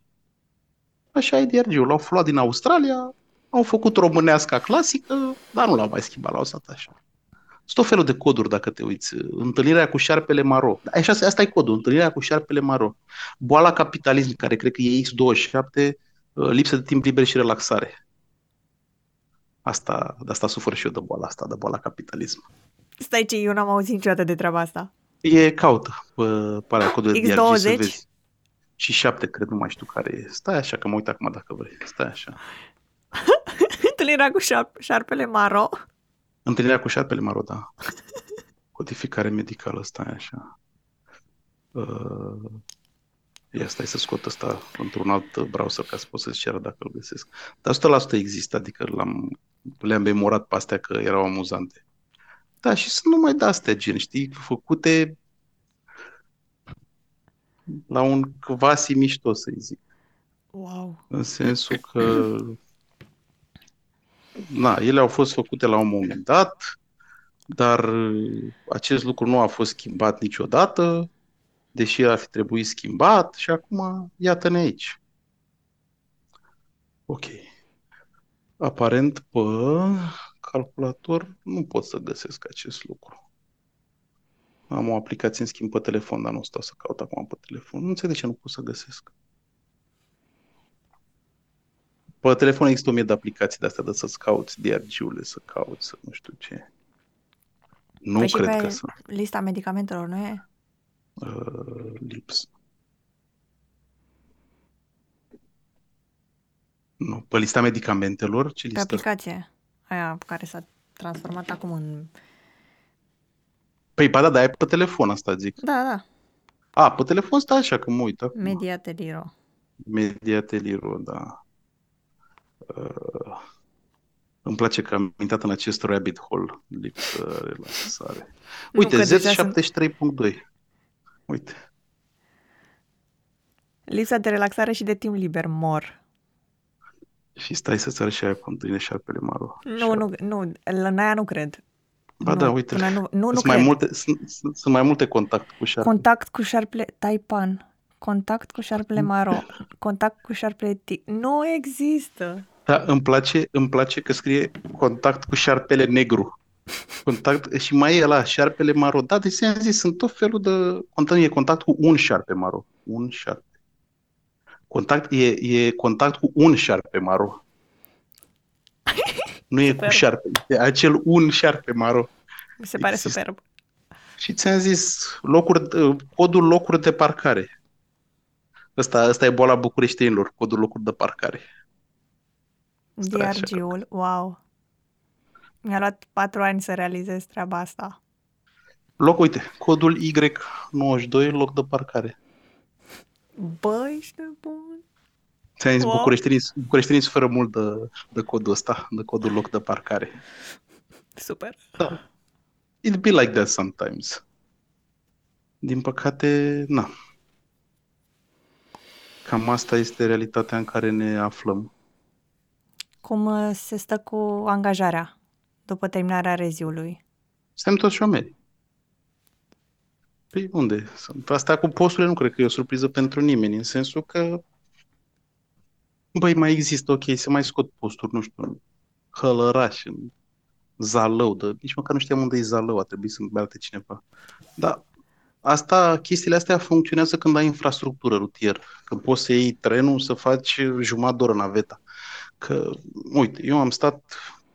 Așa e DRG-ul. L-au luat din Australia, au făcut românească clasică, dar nu l-au mai schimbat, l-au stat așa. Sunt tot felul de coduri, dacă te uiți. Întâlnirea cu șarpele maro. Așa, asta e codul, întâlnirea cu șarpele maro. Boala capitalism, care cred că e X27, lipsă de timp liber și relaxare. Asta, de asta sufer și eu de boala asta, de boala capitalism. Stai ce, eu n-am auzit niciodată de treaba asta. E caută pe parea codul de DRG să X20? vezi. Și șapte, cred, nu mai știu care e. Stai așa, că mă uit acum dacă vrei. Stai așa. Întâlnirea cu șarp- șarpele Maro. Întâlnirea cu șarpele maro, da. Codificare medicală, stai așa. Uh, ia stai să scot ăsta într-un alt browser ca să pot să-ți ceră dacă îl găsesc. Dar 100% există, adică l-am, le-am memorat pe astea că erau amuzante. Da, și sunt numai de-astea, gen, știi, făcute la un quasi mișto, să zic. Wow. În sensul că na, ele au fost făcute la un moment dat, dar acest lucru nu a fost schimbat niciodată, deși ar fi trebuit schimbat și acum iată-ne aici. Ok. Aparent pe calculator nu pot să găsesc acest lucru. Am o aplicație în schimb pe telefon, dar nu stau să caut acum pe telefon. Nu înțeleg de ce nu pot să găsesc. Pe telefon există o mie de aplicații de astea de să-ți cauți DRG-urile, să cauți, să nu știu ce. Nu Păi și cred pe că sunt lista medicamentelor, nu e? uh, lips. Nu, pe lista medicamentelor, ce Pe listă? aplicație. Aia care s-a transformat acum în... Păi, ba da, dar e pe telefon asta zic. Da, da. A, pe telefon stai așa, că mă uit acum. Media Teliro. Media Teliro, da. Uh, îmi place că am intrat în acest rabbit hole, lipsă, relaxare. Nu, Uite, că deja sunt- Z73.2. Uite. Lipsa de relaxare și de timp liber mor. Și stai să-ți arăt și aia cu întâlnire șarpele maro. Nu, nu, nu, în aia nu cred. Ba nu, da, uite. până nu, nu, nu sunt, cred. mai multe, sunt, sunt, sunt mai multe contacte cu șarpe. Contact cu șarpele Taipan. Contact cu șarpele Maro. Contact cu șarpele Tic. Nu există. Da, îmi place, îmi place că scrie contact cu șarpele negru. Contact, și mai e la șarpele maro. Da, deci am zis, sunt tot felul de contact. E contact cu un șarpe maro. Un șarpe. Contact, e, e contact cu un șarpe maro. Nu e Superb. cu șarpe. E acel un șarpe maro. Mi se pare Există. superb. Și ți-am zis, locuri, codul locuri de parcare. Ăsta, ăsta e boala bucureștenilor, codul locuri de parcare. Stai așa. DRG-ul, wow. Mi-a luat patru ani să realizez treaba asta. Loc, uite, codul Y92, loc de parcare. Bă, ești nebun. Ți-am zis, Wow. bucureștenii, bucureștenii suferă mult de, de codul ăsta, de codul loc de parcare. Super. Da. It be like that sometimes. Din păcate, na. Cam asta este realitatea în care ne aflăm. Cum uh, se stă cu angajarea după terminarea reziului? Suntem toți șomeri. Păi unde? Sunt asta cu posturile nu cred că e o surpriză pentru nimeni, în sensul că băi, mai există, ok, se mai scot posturi, nu știu, în Hălăraș, în Zalău, de, nici măcar nu știam unde e Zalău, a trebuit să-mi arate cineva. Dar asta, chestiile astea funcționează când ai infrastructură rutieră, când poți să iei trenul, să faci jumătate de oră naveta. Că, uite, eu am stat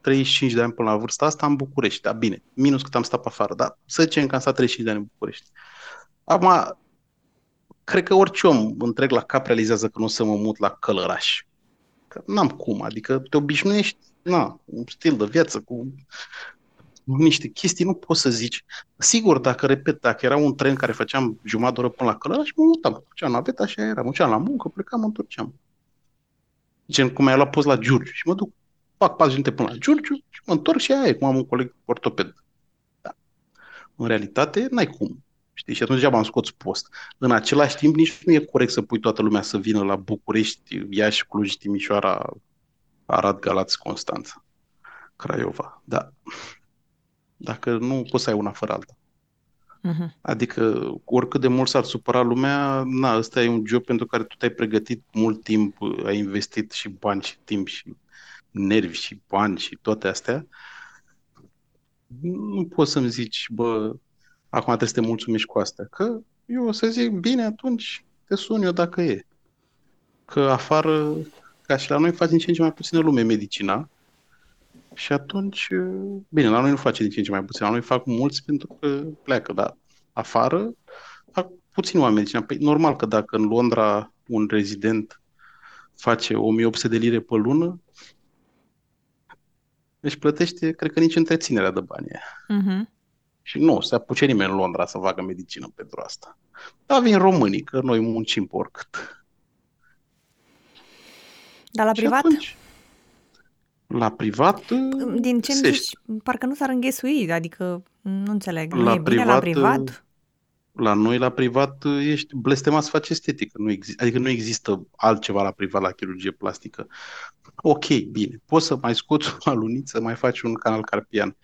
35 de ani până la vârsta asta în București, da, bine, minus cât am stat pe afară, dar să zicem că am stat 35 de ani în București. Acum, cred că orice om întreg la cap realizează că nu o să mă mut la Călăraș. Că n-am cum, adică te obișnuiești, na, un stil de viață cu niște chestii, nu poți să zici. Sigur, dacă, repet, dacă era un tren care făceam jumătate de oră până la Călăraș, mă mutam, făceam naveta, așa era, mă duceam la muncă, plecam, mă întorceam. Gen cum ai luat post la Giurgiu și mă duc, fac 4 minute până la Giurgiu și mă întorc și aia e, cum am un coleg ortoped. Da. În realitate, n-ai cum. Știi? Și atunci degeaba am scos post. În același timp, nici nu e corect să pui toată lumea să vină la București, Iași, Cluj, Timișoara, Arad, Galați, Constanța, Craiova. Da. Dacă nu, poți să ai una fără alta. Mhm. Adică, oricât de mult s-ar supăra lumea, na, ăsta e un job pentru care tu te-ai pregătit mult timp, ai investit și bani și timp și nervi și bani și toate astea. Nu poți să-mi zici, bă, acum trebuie să te mulțumești cu astea. Că eu o să zic, bine, atunci te sun eu dacă e. Că afară, ca și la noi, face din ce în ce mai puțină lume medicina. Și atunci, bine, la noi nu face din ce în ce mai puțin, la noi fac mulți pentru că pleacă, dar afară fac puțini oameni medicina. Păi normal că dacă în Londra un rezident face 1800 de lire pe lună, își plătește, cred că nici întreținerea de bani. aia. Mhm. Și nu se apuce nimeni în Londra să facă medicină pentru asta. Dar vin românii, că noi muncim pe oricât. Dar la Și privat? atunci, la privat, Din ce îmi găsești. zici, parcă nu s-ar înghesui, adică nu înțeleg. Nu La e bine la privat, privat? La noi, la privat, ești blestemat să faci estetică. Nu exi- adică nu există altceva la privat, la chirurgie plastică. Ok, bine. Poți să mai scoți o aluniță, mai faci un canal carpian.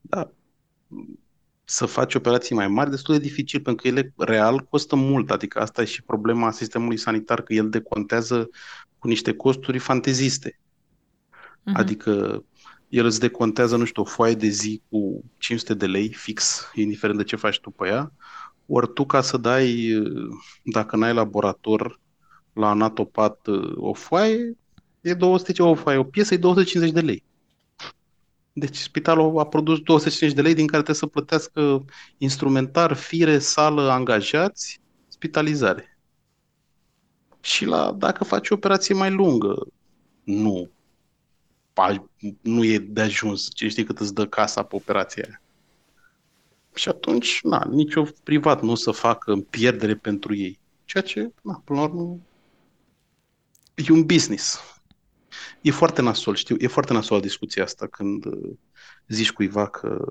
Dar să faci operații mai mari, destul de dificil, pentru că ele real costă mult. Adică asta e și problema sistemului sanitar, că el decontează cu niște costuri fanteziste. Mhm. Adică el îți decontează, nu știu, o foaie de zi cu 500 de lei fix, indiferent de ce faci tu pe ea, ori tu ca să dai, dacă n-ai laborator, la anatopat o foaie, e 200, o foaie, o piesă e 250 de lei. Deci spitalul a produs 250 de lei din care trebuie să plătească instrumentar, fire, sală, angajați, spitalizare. Și la, dacă faci o operație mai lungă, nu pa- nu e de ajuns. Ce știi cât îți dă casa pe operația aia. Și atunci, na, nicio privat nu o să facă în pierdere pentru ei. Ceea ce, na, până la urmă, e un business. E foarte nasol, știu, e foarte nasol discuția asta când uh, zici cuiva că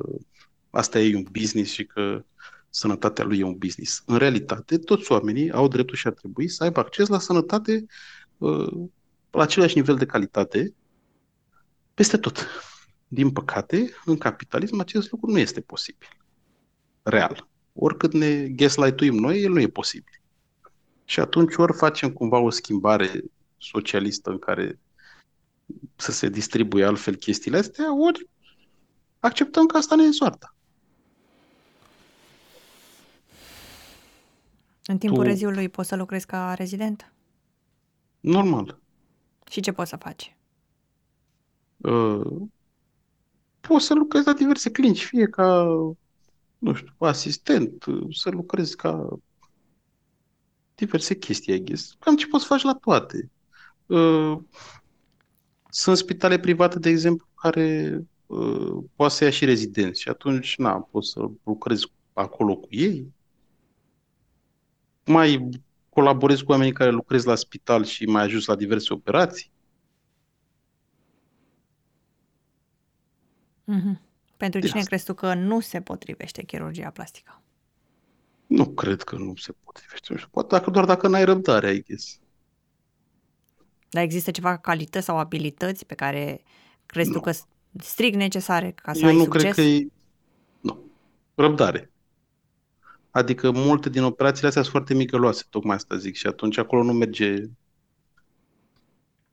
asta e un business și că sănătatea lui e un business. În realitate, toți oamenii au dreptul și ar trebui să aibă acces la sănătate uh, la același nivel de calitate peste tot. Din păcate, în capitalism acest lucru nu este posibil. Real. Oricât ne gaslight-uim noi, el nu e posibil. Și atunci ori facem cumva o schimbare socialistă în care să se distribuie altfel chestiile astea, ori acceptăm că asta ne e soarta. În timpul Tu- reziului poți să lucrezi ca rezident? Normal. Și ce poți să faci? Uh, poți să lucrezi la diverse clinici, fie ca, nu știu, asistent, uh, să lucrezi ca diverse chestii, I guess. Cam ce poți să faci la toate. Uh, sunt spitale private, de exemplu, care uh, poate să ia și rezidenți și atunci, na, poți să lucrezi acolo cu ei. Mai colaborezi cu oamenii care lucrezi la spital și mai ajuns la diverse operații. Mhm. Pentru De cine asta. crezi tu că nu se potrivește chirurgia plastică? Nu cred că nu se potrivește. Nu știu, poate dacă, doar dacă n-ai răbdare, I guess. Dar există ceva calități sau abilități pe care crezi tu Nu. că s- strict necesare ca să Eu ai nu succes? cred că e... Nu. Răbdare. Adică multe din operațiile astea sunt foarte micăloase, tocmai asta zic. Și atunci acolo nu merge...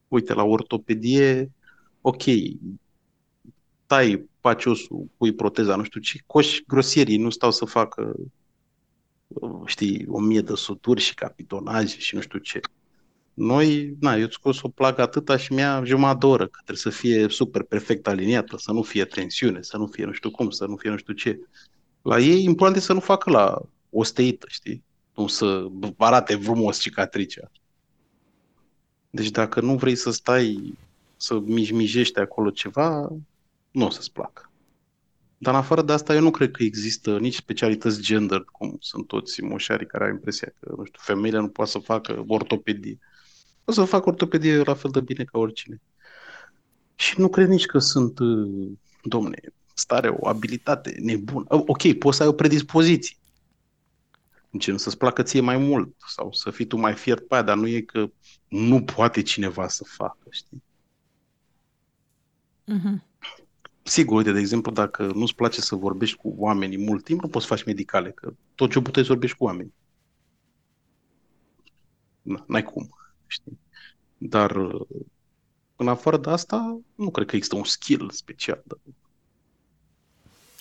Uite, la ortopedie, ok, tai paciosul, pui proteza, nu știu ce, coși grosierii nu stau să facă, știi, o mie de suturi și capitonaje și nu știu ce. Noi, na, eu îți scos o plagă atâta și mi-a jumătate de oră, că trebuie să fie super perfect aliniată, să nu fie tensiune, să nu fie nu știu cum, să nu fie nu știu ce. La ei, important e să nu facă la osteită, știi? Nu să arate frumos cicatricea. Deci dacă nu vrei să stai, să mijmijești acolo ceva, nu o să-ți placă. Dar în afară de asta, eu nu cred că există nici specialități gender, cum sunt toți moșarii care au impresia că, nu știu, femeile nu poate să facă ortopedie. O să facă ortopedie la fel de bine ca oricine. Și nu cred nici că sunt, uh, domne, stare, o abilitate nebună. Uh, Ok, poți să ai o predispoziție. Gen, să-ți placă ție mai mult sau să fii tu mai fiert pe aia, dar nu e că nu poate cineva să facă, știi? Mhm. Sigur, uite, de exemplu, dacă nu-ți place să vorbești cu oamenii mult timp, nu poți să faci medicale, că tot ce puteți să vorbești cu oameni. N-ai cum, știi? Dar în afară de asta, nu cred că există un skill special. Dar...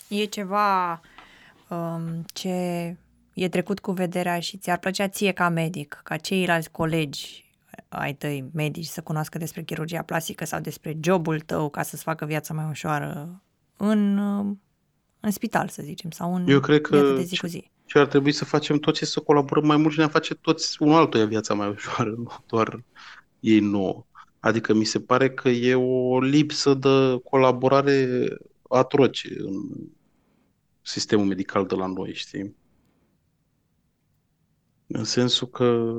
E ceva um, ce e trecut cu vederea și ți-ar plăcea ție ca medic, ca ceilalți colegi ai tăi medici să cunoască despre chirurgia plastică sau despre jobul tău ca să-ți facă viața mai ușoară în, în spital, să zicem, sau în Eu cred că de zi cu zi. Ce ar trebui să facem toți este să colaborăm mai mult și ne face toți unul altuia viața mai ușoară, nu doar ei nouă. Adică mi se pare că e o lipsă de colaborare atroce în sistemul medical de la noi, știi? În sensul că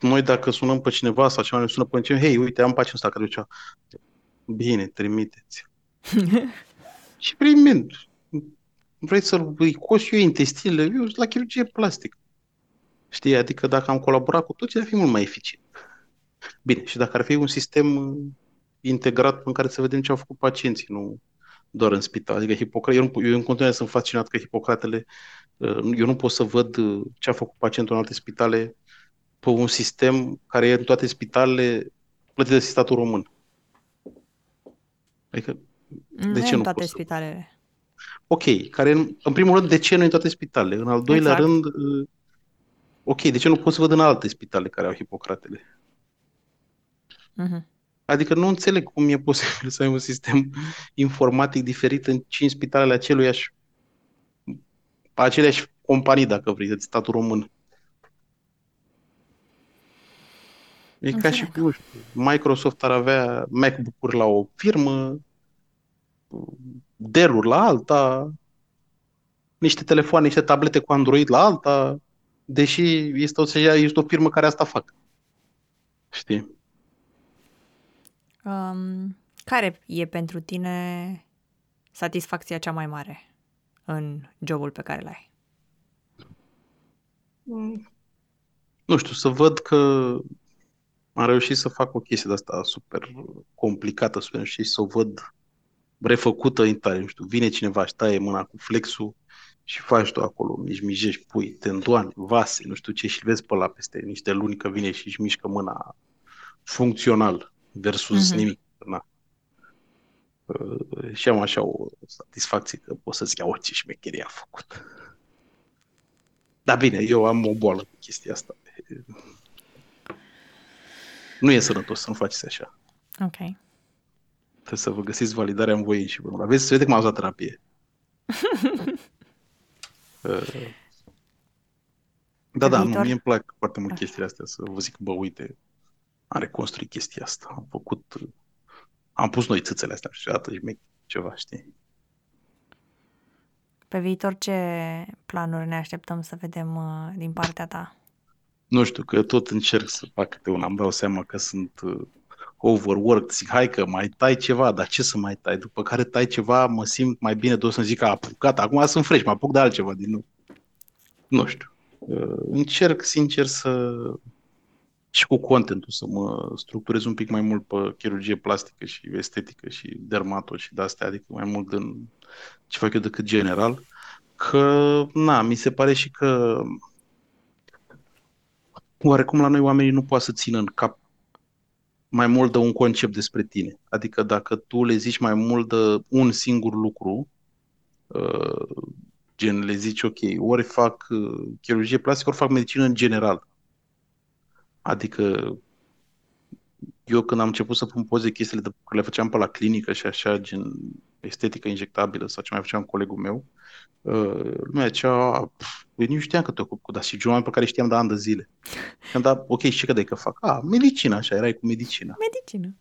noi dacă sunăm pe cineva sau cineva ne sună pe cineva, hei, uite, am pacientul ăsta care zicea, bine, trimiteți. și primit. Vrei să-l îi cos eu intestinele? Eu la chirurgie plastică. Știi? Adică dacă am colaborat cu toți, ar fi mult mai eficient. Bine, și dacă ar fi un sistem uh, integrat în care să vedem ce au făcut pacienții, nu doar în spital. Adică Hipocrat, eu, nu, eu în continuare sunt fascinat că Hipocratele, uh, eu nu pot să văd uh, ce a făcut pacientul în alte spitale pe un sistem care e în toate spitalele plătit de statul român. Adică, de ce nu în toate spitalele. Ok, care în, în primul rând, de ce nu în toate spitalele? În al doilea exact. rând, ok, de ce nu pot să văd în alte spitale care au Hipocratele? Uh-huh. Adică nu înțeleg cum e posibil să ai un sistem informatic diferit în cinci spitalele aceluiași, aceleași companii, dacă vrei, de statul român. E ca și, nu știu, Microsoft ar avea MacBook-uri la o firmă, Dell-uri la alta, niște telefoane, niște tablete cu Android la alta, deși este o, este o firmă care asta fac. Știi? Um, care e pentru tine satisfacția cea mai mare în jobul pe care l-ai? Nu știu, să văd că am reușit să fac o chestie de asta super complicată, super, și să o văd refăcută în tare. Nu știu, vine cineva și taie mâna cu flexul și faci tu acolo, mici mijești, pui tendoane, vase, nu știu ce, și vezi pe la peste niște luni că vine și își mișcă mâna funcțional versus uh-huh. nimic. Na. Uh, și am așa o satisfacție că pot să-ți iau orice șmecherie a făcut. Dar bine, eu am o boală cu chestia asta. Nu e sănătos să nu faceți așa. Ok. Trebuie să vă găsiți validarea în voi și vă Aveți să vede cum am luat terapie. uh, da, da, nu, mie îmi plac foarte mult chestiile astea, să vă zic, bă, uite, am reconstruit chestia asta, am făcut, am pus noi țâțele astea și dată ceva, știi? Pe viitor ce planuri ne așteptăm să vedem uh, din partea ta? Nu știu, că eu tot încerc să fac câte una, îmi dau seama că sunt uh, overworked, zic, hai că mai tai ceva, dar ce să mai tai? După care tai ceva, mă simt mai bine, tot să zic că apucat, acum sunt fresh, mă apuc de altceva din nou. Nu știu. Uh, încerc, sincer, să și cu contentul să mă structurez un pic mai mult pe chirurgie plastică și estetică și dermato și de-astea, adică mai mult în ce fac eu decât general, că, na, mi se pare și că oarecum la noi oamenii nu poate să țină în cap mai mult de un concept despre tine. Adică dacă tu le zici mai mult de un singur lucru, uh, gen le zici, ok, ori fac uh, chirurgie plastică, ori fac medicină în general. Adică eu când am început să pun poze chestiile de care le făceam pe la clinică și așa, gen estetică injectabilă sau ce mai făceam colegul meu, uh, lumea zicea, eu nici știam că te ocup cu, dar și oameni pe care știam de ani de zile. Am dat, ok, și că de că fac? A, medicină, așa, erai cu medicina. Medicină.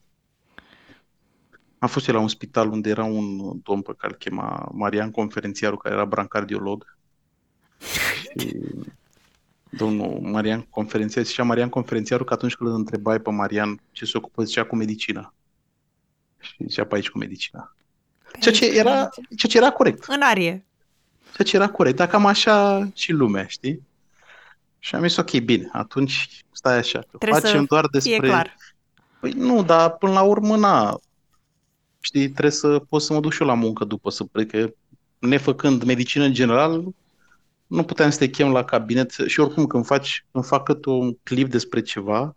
Am fost eu la un spital unde era un domn pe care îl chema Marian Conferențiaru, care era brancardiolog. și domnul Marian Conferențiar, zicea Marian Conferențiarul că atunci când îl întrebai pe Marian ce se ocupă, zicea cu medicina. Și zicea pe aici cu medicina. Ceea ce, era, ceea ce era corect. În arie. Ceea ce era corect. Dar cam așa și lumea, știi? Și am zis, ok, bine, atunci stai așa, că Trebuie facem doar despre... clar. Păi nu, dar până la urmă, na, știi, trebuie să pot să mă duc și eu la muncă după să plec, că nefăcând medicină în general, nu puteam să te chem la cabinet și oricum când faci, când fac cât un clip despre ceva,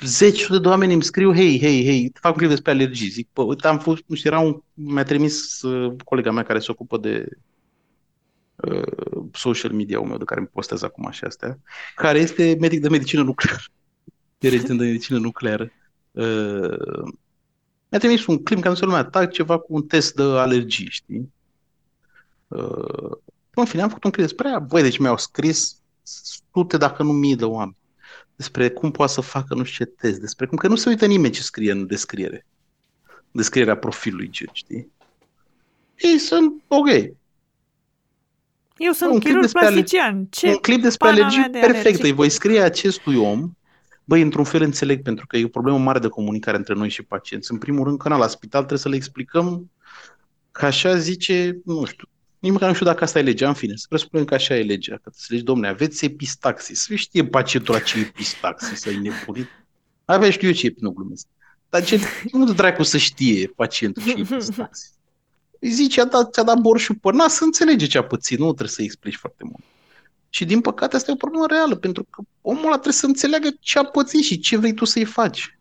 zeci de oameni îmi scriu, hei, hei, hei, fac un clip despre alergii. Zic, bă, uite, am fost, nu știu, era un, mi-a trimis uh, colega mea care se ocupă de uh, social media-ul meu, de care îmi postez acum și astea, care este medic de medicină nucleară. E rezident de medicină nucleară. Uh, mi-a trimis un clip care nu se numea tag, ceva cu un test de alergii, știi? Uh, în fine, am făcut un clip despre aia. Băi, deci mi-au scris sute, dacă nu mii de oameni despre cum poate să facă nu știu ce test, despre cum că nu se uită nimeni ce scrie în descriere. Descrierea profilului gen, știi? Ei sunt ok. Eu sunt un chirurg plastician. Ce un clip despre alergii de perfect. Alergii. Îi voi scrie acestui om Băi, într-un fel înțeleg, pentru că e o problemă mare de comunicare între noi și pacienți. În primul rând, că na, la spital trebuie să le explicăm că așa zice, nu știu, nici măcar nu știu dacă asta e legea, în fine, să presupunem că așa e legea, că să zici, domne, aveți epistaxis, să știe pacientul la ce epistaxis, să-i nebunit. Avea știu eu ce nu glumesc. Dar ce, nu dracu să știe pacientul ce epistaxis. Îi zice, a dat, ți-a dat borșul pe nas, să înțelege ce a pățit, nu trebuie să explici foarte mult. Și din păcate asta e o problemă reală, pentru că omul ăla trebuie să înțeleagă ce a pățit și ce vrei tu să-i faci.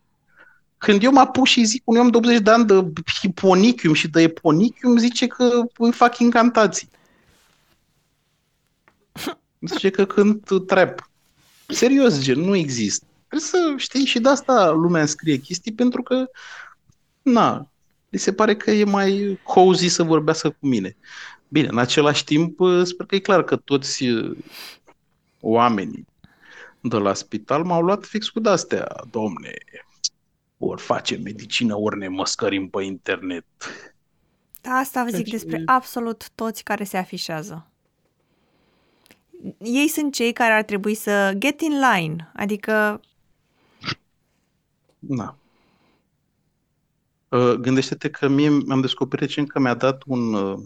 Când eu mă apuc și zic un om de 80 de ani de hiponichium și de eponichium, zice că îi fac incantații. Zice că când trap. Serios, gen, nu există. Trebuie să știi și de asta lumea scrie chestii pentru că, na, li se pare că e mai cozy să vorbească cu mine. Bine, în același timp, sper că e clar că toți oamenii de la spital m-au luat fix cu de-astea. Domne, ori facem medicină, ori ne măscărim pe internet. Da, asta vă zic deci... despre absolut toți care se afișează. Ei sunt cei care ar trebui să get in line, adică... Da. Uh, gândește-te că mie am descoperit recent că mi-a dat un uh,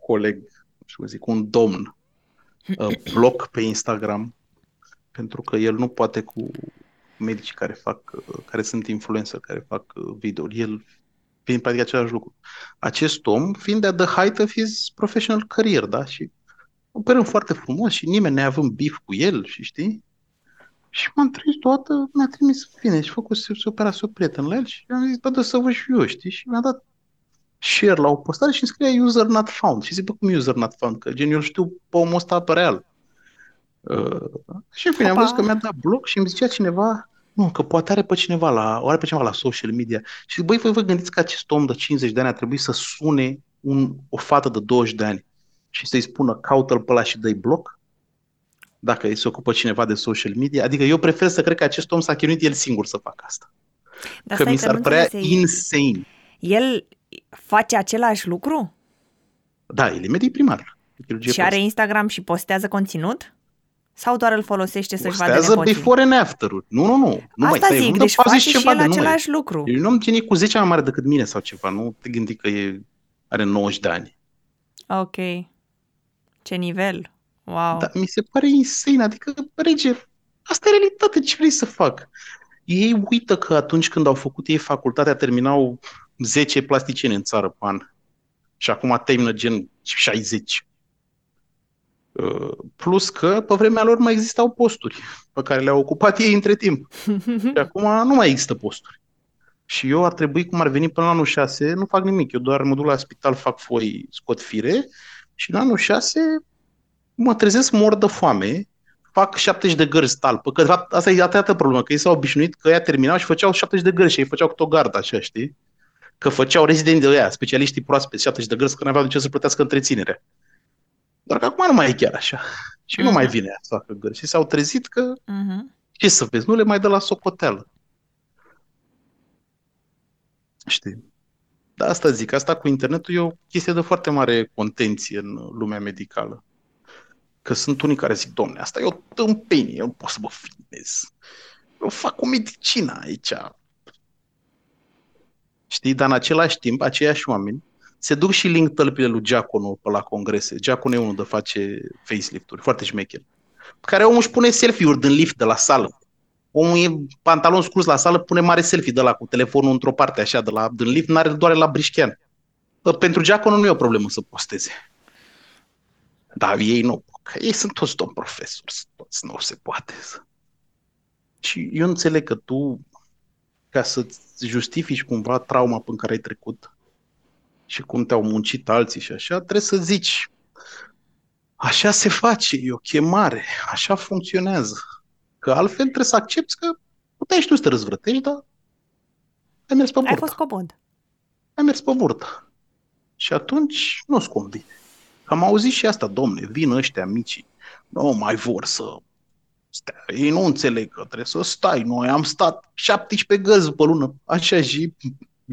coleg, știu zic, un domn, uh, bloc pe Instagram, pentru că el nu poate cu medici care fac, care sunt influencer, care fac uh, video. El fiind practic același lucru. Acest om fiind at the height of his professional career, da? Și operăm foarte frumos și nimeni ne având bif cu el și știi? Și m-am trimis toată, mi-a trimis bine și făcut să se opera o prieten la el și am zis, bă, să văd și eu, știi? Și mi-a dat share la o postare și îmi scria user not found. Și zic, bă, cum user not found? Că gen, eu știu pe omul ăsta pe real. Uh, și în fine, Opa. am văzut că mi-a dat bloc și îmi zicea cineva, nu, că poate are pe cineva la, o are pe cineva la social media. Și băi, voi vă gândiți că acest om de 50 de ani a trebuit să sune un, o fată de 20 de ani și să-i spună caută-l pe ăla și dă bloc? Dacă îi se ocupă cineva de social media? Adică eu prefer să cred că acest om s-a chinuit el singur să facă asta. Dar că mi s-ar părea insane. El face același lucru? Da, el e medic primar. Și are Instagram și postează conținut? Sau doar îl folosește să-și vadă nepoții? before and after Nu, nu, nu. nu Asta mai, zic, deci face și el același lucru. E un om gen cu 10 ani mai mare decât mine sau ceva. Nu te gândi că e, are 90 de ani. Ok. Ce nivel. Wow. Da, mi se pare insane. Adică, rege, asta e realitate. Ce vrei să fac? Ei uită că atunci când au făcut ei facultatea, terminau 10 plasticieni în țară pe an. Și acum termină gen 60. Uh, plus că pe vremea lor mai existau posturi pe care le-au ocupat ei între timp. Și acum nu mai există posturi. Și eu ar trebui, cum ar veni până la anul 6, nu fac nimic. Eu doar mă duc la spital, fac foi, scot fire și în anul 6 mă trezesc mor de foame, fac 70 de gărzi talpă, că de fapt asta e atâta problemă, că ei s-au obișnuit că ea terminau și făceau 70 de gărzi și ei făceau cu o gardă așa, știi? Că făceau rezidenți de ea, specialiștii proaspeți, 70 de gărzi, că nu aveau de ce să plătească întreținere. Doar că acum nu mai e chiar așa. Și uh-huh. nu mai mhm. vine să facă gări. Și s-au trezit că, uh-huh. ce să vezi, nu le mai dă la socoteală. Știi? Da, asta zic, asta cu internetul e o chestie de foarte mare contenție în lumea medicală. Că sunt unii care zic, domne, asta e o tâmpenie, eu nu pot să mă filmez. Eu fac o medicină aici. Știi, dar în același timp, aceiași oameni se duc și link tălpile lui Giaconu pe la congrese. Giaconu e unul de face facelift-uri, foarte șmecher. Care omul își pune selfie-uri din lift de la sală. Omul e pantalon scurs la sală, pune mare selfie de la cu telefonul într-o parte așa de la din lift, n-are doar la brișchean. Pentru Giacono nu e o problemă să posteze. Dar ei nu. Că ei sunt toți domn profesori, toți nu se poate. Și eu înțeleg că tu, ca să-ți justifici cumva trauma pe care ai trecut și cum te-au muncit alții și așa, trebuie să zici așa se face, e o chemare, așa funcționează. Că altfel trebuie să accepti că puteai și tu să te răzvrătești, dar ai mers pe burtă. Ai fost comod. Ai mers pe burtă. Și atunci nu-ți convine. Am auzit și asta, domne, vin ăștia mici, nu mai vor să stea. Ei nu înțeleg că trebuie să stai. Noi am stat 17 găzi pe lună. Așa și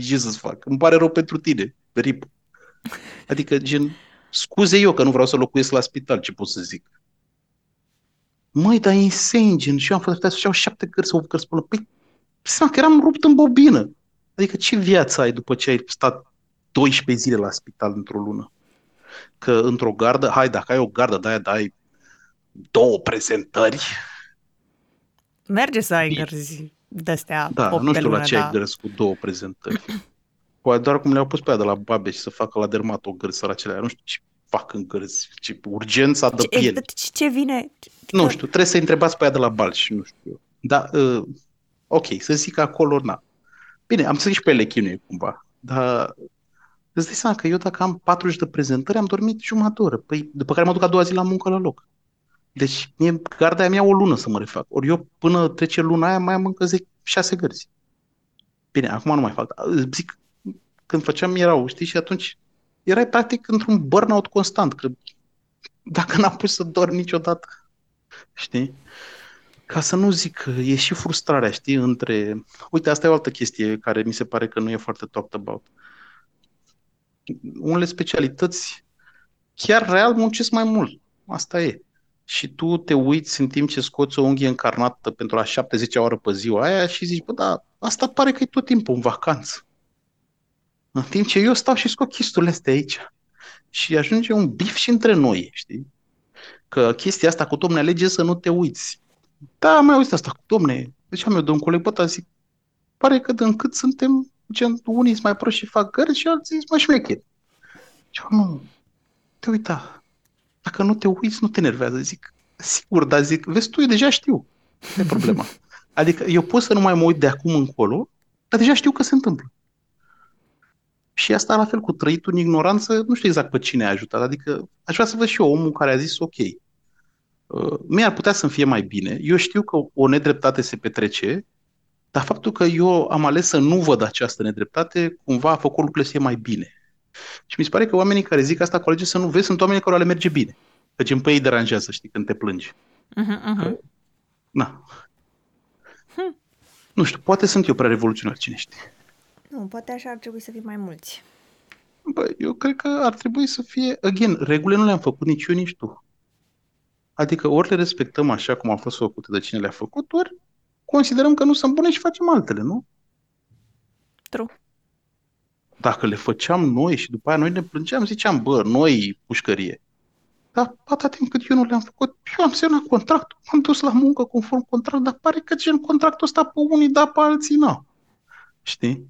ce să-ți fac? Îmi pare rău pentru tine, rip. Adică, gen, scuze eu că nu vreau să locuiesc la spital, ce pot să zic. Măi, dar e insane, gen, și eu am fost să iau șapte cărți, opt cărți pe lună. Păi, seama că eram rupt în bobină. Adică ce viață ai după ce ai stat 12 zile la spital într-o lună? Că într-o gardă, hai, dacă ai o gardă de aia, dai două prezentări. Merge să ai gărzi de-astea Da, nu știu lună, la ce da. ai gărzi cu două prezentări. Poate doar cum le-au pus pe aia de la Babeș să facă la dermat o gărzi săracele Nu știu ce fac în gărzi, ce urgența de ce, piele. Ce, ce vine? Nu știu, trebuie să întrebați pe aia de la Balci, nu știu Da, uh, ok, să zic că acolo, na. Bine, am să zic și pe ele chinuie cumva, dar îți dai seama că eu dacă am 40 de prezentări, am dormit jumătate de oră, păi, după care mă duc a doua zi la muncă la loc. Deci mie, garda aia mi o lună să mă refac. Ori eu până trece luna aia mai am încă 10, 6 gărzi. Bine, acum nu mai fac. Zic, când făceam erau, știi, și atunci erai practic într-un burnout constant, că dacă n-am pus să dorm niciodată, știi? Ca să nu zic, e și frustrarea, știi, între... Uite, asta e o altă chestie care mi se pare că nu e foarte talked about. Unele specialități chiar real muncesc mai mult. Asta e și tu te uiți în timp ce scoți o unghie încarnată pentru la 70 oră pe ziua aia și zici, bă, da, asta pare că e tot timpul în vacanță. În timp ce eu stau și scot chisturile astea aici. Și ajunge un bif și între noi, știi? Că chestia asta cu domne alege să nu te uiți. Da, mai auzit asta cu domne. Deci am eu de un coleg, bă, zic, pare că din cât suntem, gen, unii sunt mai proști și fac gări și alții sunt mai șmecheri. Și nu, te uita, dacă nu te uiți, nu te enervează. Zic, sigur, dar zic, vezi tu, eu deja știu. Nu e problema. Adică eu pot să nu mai mă uit de acum încolo, dar deja știu că se întâmplă. Și asta la fel cu trăitul în ignoranță, nu știu exact pe cine a ajutat. Adică aș vrea să văd și eu omul care a zis, ok, uh, mie ar putea să-mi fie mai bine. Eu știu că o nedreptate se petrece, dar faptul că eu am ales să nu văd această nedreptate, cumva a făcut lucrurile să fie mai bine. Și mi se pare că oamenii care zic asta cu să nu vezi sunt oamenii care le merge bine. Că gen pe ei deranjează, știi, când te plângi. Uh-huh, uh-huh. Că, na. Hmm. Nu știu, poate sunt eu prea revoluționar, cine știe. Nu, poate așa ar trebui să fie mai mulți. Bă, eu cred că ar trebui să fie, again, regulile nu le-am făcut nici eu, nici tu. Adică ori le respectăm așa cum au fost făcute de cine le-a făcut, ori considerăm că nu sunt bune și facem altele, nu? True dacă le făceam noi și după aia noi ne plângeam, ziceam, bă, noi pușcărie. Dar atâta timp cât eu nu le-am făcut, eu am semnat contractul, m-am dus la muncă conform contract, dar pare că gen contractul ăsta pe unii, da, pe alții nu. Știi?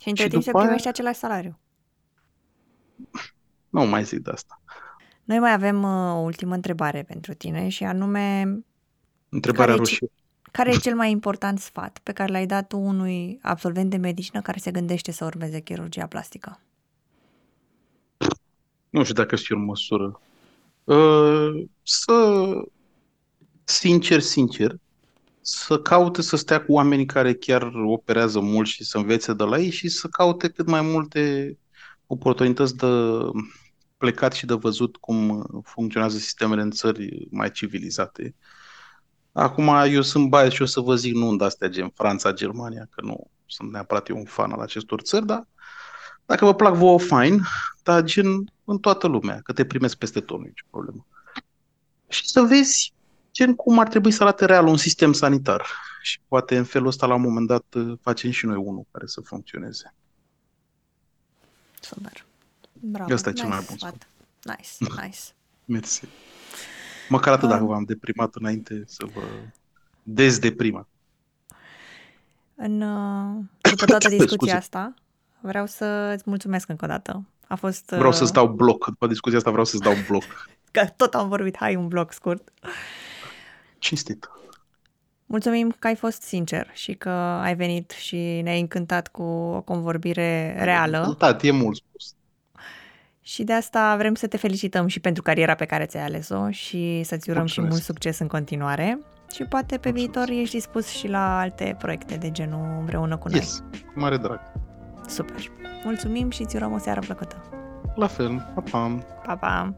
Și între și timp se primește aia... același salariu. Nu mai zic de asta. Noi mai avem uh, o ultimă întrebare pentru tine și anume... Întrebarea rușie. Care e cel mai important sfat pe care l-ai dat tu unui absolvent de medicină care se gândește să urmeze chirurgia plastică? Nu știu dacă știu în măsură. Uh, să, sincer, sincer, să caute să stea cu oamenii care chiar operează mult și să învețe de la ei și să caute cât mai multe oportunități de plecat și de văzut cum funcționează sistemele în țări mai civilizate. Uh, Acum eu sunt bias și o să vă zic nu de astea gen Franța, Germania, că nu sunt neapărat eu un fan al acestor țări, dar dacă vă plac vouă, fine, dar gen în toată lumea, că te primesc peste tot, nu e problemă. Și să vezi gen cum ar trebui să arate real un sistem sanitar. Și poate în felul ăsta la un moment dat facem și noi unul care să funcționeze. Super. Bravo. Asta e cel mai bun sfat. Nice, nice. Mersi. Măcar atât dacă v-am deprimat înainte să vă dezdeprima. În, uh, după toată discuția Scuze. asta, vreau să îți mulțumesc încă o dată. A fost... Vreau uh, să-ți dau bloc. După discuția asta vreau să-ți dau bloc. Că tot am vorbit, hai un blog scurt. Cinstit. Mulțumim că ai fost sincer și că ai venit și ne-ai încântat cu o convorbire reală Da, e mult spus. și de asta vrem să te felicităm și pentru cariera pe care ți-ai ales-o și să-ți urăm și Mulțumesc. mult succes în continuare și poate pe Mulțumesc. viitor ești dispus și la alte proiecte de genul împreună cu noi. Yes, cu mare drag. Super! Mulțumim și îți urăm o seară plăcută! La fel, pa, pa. Pa, pa!